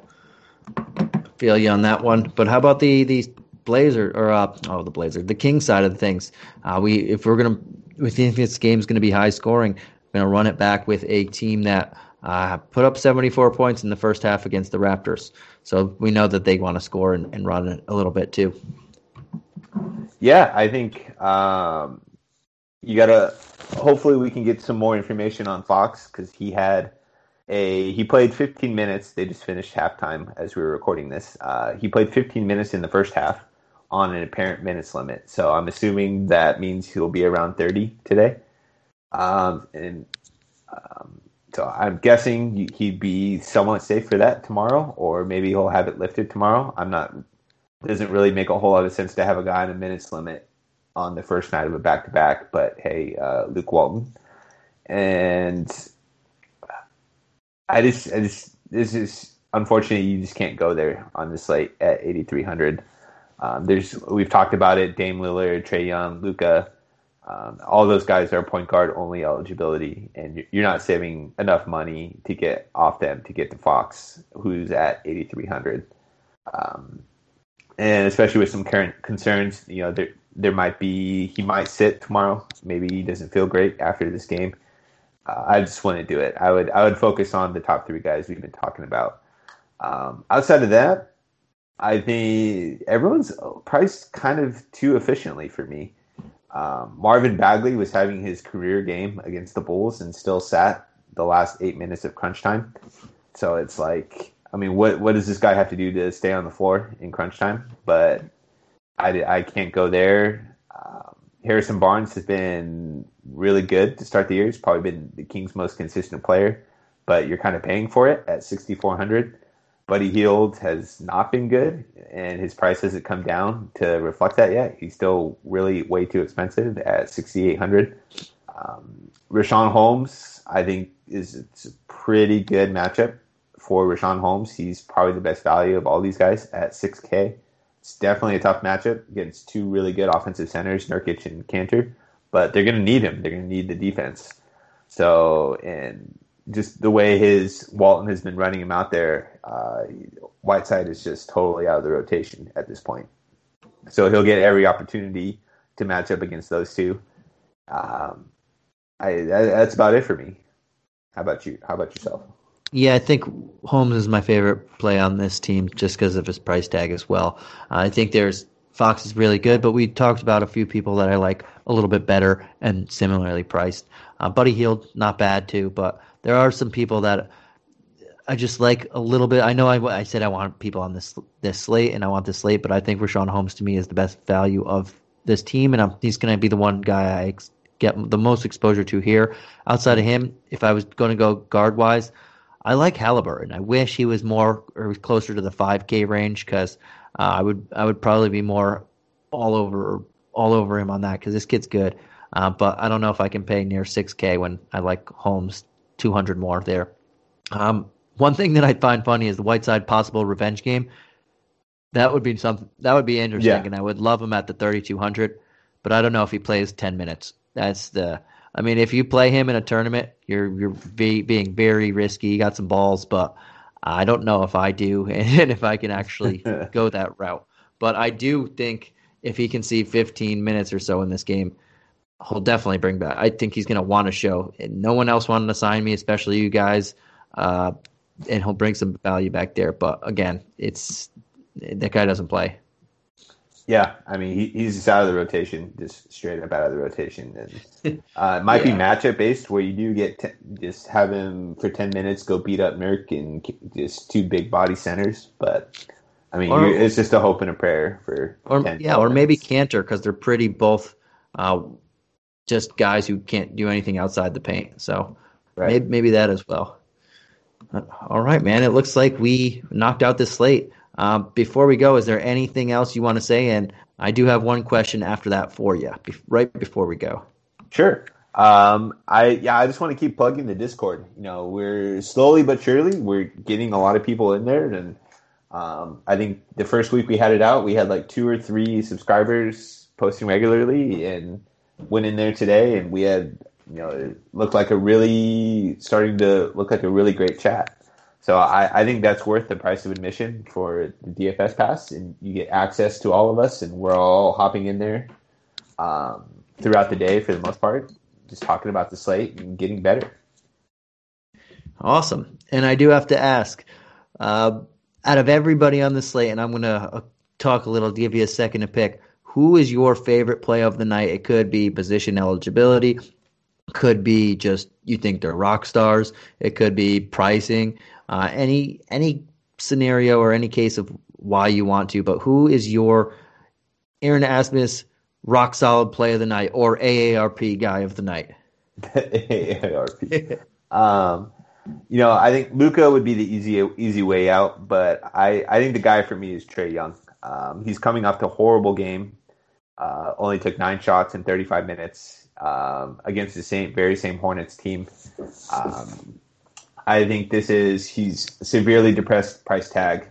Feel you on that one. But how about the, the Blazer or uh, oh the Blazer, the King side of things. Uh, we if we're gonna we think this game's gonna be high scoring, gonna run it back with a team that uh, put up 74 points in the first half against the Raptors. So we know that they want to score and, and run it a little bit too. Yeah, I think um, you gotta. Hopefully, we can get some more information on Fox because he had a he played 15 minutes. They just finished halftime as we were recording this. Uh, he played 15 minutes in the first half on an apparent minutes limit. So I'm assuming that means he'll be around 30 today. Um, and um, so I'm guessing he'd be somewhat safe for that tomorrow, or maybe he'll have it lifted tomorrow. I'm not. Doesn't really make a whole lot of sense to have a guy on a minutes limit on the first night of a back to back. But hey, uh, Luke Walton, and I just, I just, this is unfortunately you just can't go there on the slate at 8,300. Um, there's, we've talked about it. Dame Lillard, Trae Young, Luka. um, all those guys are point guard only eligibility, and you're not saving enough money to get off them to get to Fox, who's at 8,300. Um, and especially with some current concerns, you know, there there might be he might sit tomorrow. Maybe he doesn't feel great after this game uh, I just wouldn't do it. I would I would focus on the top three guys we've been talking about. Um, outside of that, I think everyone's priced kind of too efficiently for me. Um, Marvin Bagley was having his career game against the Bulls and still sat the last eight minutes of crunch time. So it's like, I mean, what what does this guy have to do to stay on the floor in crunch time? But I, I can't go there. Um, Harrison Barnes has been really good to start the year. He's probably been the Kings' most consistent player, but you're kind of paying for it at 6,400. Buddy Hield has not been good, and his price hasn't come down to reflect that yet. He's still really way too expensive at 6,800. Um, Richaun Holmes, I think, is it's a pretty good matchup for Richaun Holmes. He's probably the best value of all these guys at 6K. It's definitely a tough matchup against two really good offensive centers, Nurkic and Kanter but they're going to need him. They're going to need the defense. So, and just the way his Walton has been running him out there, uh, Whiteside is just totally out of the rotation at this point. So he'll get every opportunity to match up against those two. Um, I that, that's about it for me. How about you? How about yourself? Yeah, I think Holmes is my favorite play on this team just because of his price tag as well. Uh, I think there's Fox is really good, but we talked about a few people that I like a little bit better and similarly priced. Uh, Buddy Hield, not bad too, but there are some people that I just like a little bit. I know I, I said I want people on this this slate and I want this slate, but I think Richaun Holmes to me is the best value of this team, and I'm, he's going to be the one guy I ex- get the most exposure to here. Outside of him, if I was going to go guard wise, I like Halliburton. I wish he was more or closer to the 5K range because uh, I would I would probably be more all over all over him on that because this kid's good. Uh, but I don't know if I can pay near 6K when I like Holmes 200 more there. Um, one thing that I find funny is the Whiteside possible revenge game. That would be something. That would be interesting, yeah. and I would love him at the 3200. But I don't know if he plays 10 minutes. That's the. I mean, if you play him in a tournament, you're you're be, being very risky. You got some balls, but I don't know if I do and if I can actually go that route. But I do think if he can see 15 minutes or so in this game, he'll definitely bring back. I think he's going to want to show. And no one else wanted to sign me, especially you guys. Uh, and he'll bring some value back there. But again, it's that guy doesn't play. Yeah, I mean he, he's just out of the rotation, just straight up out of the rotation, and uh, it might yeah. be matchup based where you do get t- just have him for ten minutes go beat up Nurk and just two big body centers, but I mean or, it's just a hope and a prayer for or 10, yeah, or maybe Kanter because they're pretty both uh, just guys who can't do anything outside the paint, so right. maybe, maybe that as well. Uh, all right, man. It looks like we knocked out this slate. Um, before we go, is there anything else you want to say? And I do have one question after that for you, be- right before we go. Sure. Um, I yeah, I just want to keep plugging the Discord. You know, we're slowly but surely we're getting a lot of people in there, and um, I think the first week we had it out, we had like two or three subscribers posting regularly, and went in there today, and we had you know it looked like a really starting to look like a really great chat. So I, I think that's worth the price of admission for the DFS pass, and you get access to all of us, and we're all hopping in there um, throughout the day for the most part, just talking about the slate and getting better. Awesome, and I do have to ask, uh, out of everybody on the slate, and I'm going to uh, talk a little, give you a second to pick. Who is your favorite play of the night? It could be position eligibility, could be just you think they're rock stars. It could be pricing. Uh, any any scenario or any case of why you want to. But who is your Aaron Asmus rock solid play of the night or AARP guy of the night? AARP. um, you know, I think Luka would be the easy easy way out, but I, I think the guy for me is Trae Young. Um, he's coming off the horrible game. Uh, only took nine shots in 35 minutes um, against the same very same Hornets team. Um, I think this is he's severely depressed price tag,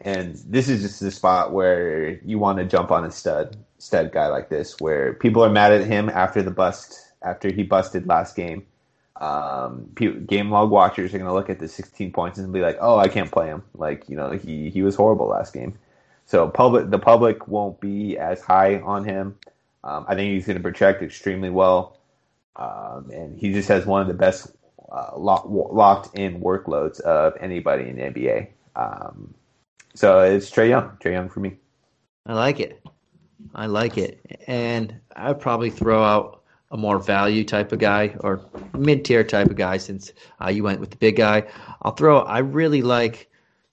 and this is just the spot where you want to jump on a stud stud guy like this, where people are mad at him after the bust after he busted last game um, game log watchers are going to look at the 16 points and be like, "Oh, I can't play him." Like you know, he he was horrible last game. So public the public won't be as high on him. Um, I think he's going to project extremely well, um, and he just has one of the best uh, lock, locked in workloads of anybody in the NBA. Um, so it's Trae Young, Trae Young for me. I like it. I like it, and I'd probably throw out a more value type of guy or mid tier type of guy since uh, you went with the big guy. I'll throw, I really like,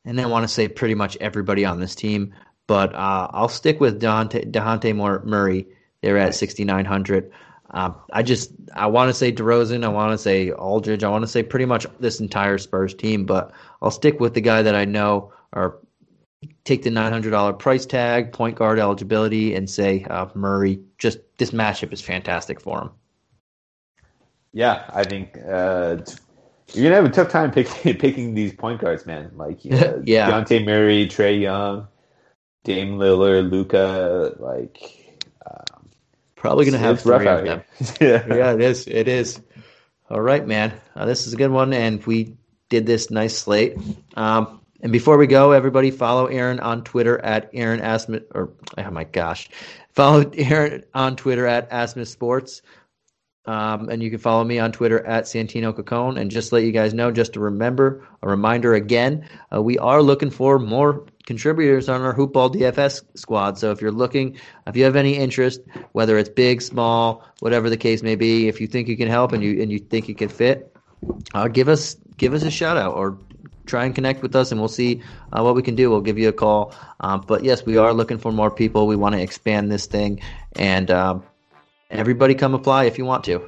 and I want to say pretty much everybody on this team, but uh, I'll stick with Dejounte Murray. They're at 6,900. Um, I just I want to say DeRozan, I want to say Aldridge, I want to say pretty much this entire Spurs team, but I'll stick with the guy that I know or take the $900 price tag, point guard eligibility, and say uh, Murray. Just this matchup is fantastic for him. Yeah, I think uh, you're gonna have a tough time picking picking these point guards, man. Like uh, yeah, Dejounte Murray, Trae Young, Dame Lillard, Luka, Like probably gonna have three of them. yeah, yeah, it is. It is. All right, man. Uh, this is a good one, and we did this nice slate. Um, and before we go, everybody follow Aaron on Twitter at Aaron Asmus, or oh my gosh, follow Aaron on Twitter at Asmus Sports. Um, and you can follow me on Twitter at Santino Cacone. And just let you guys know, just to remember, a reminder again, uh, we are looking for more contributors on our Hoopball DFS squad. So if you're looking, if you have any interest, whether it's big, small, whatever the case may be, if you think you can help and you and you think you can fit, uh, give us give us a shout out or try and connect with us and we'll see uh, what we can do. We'll give you a call. Um, but yes, we are looking for more people. We want to expand this thing and um, everybody come apply if you want to.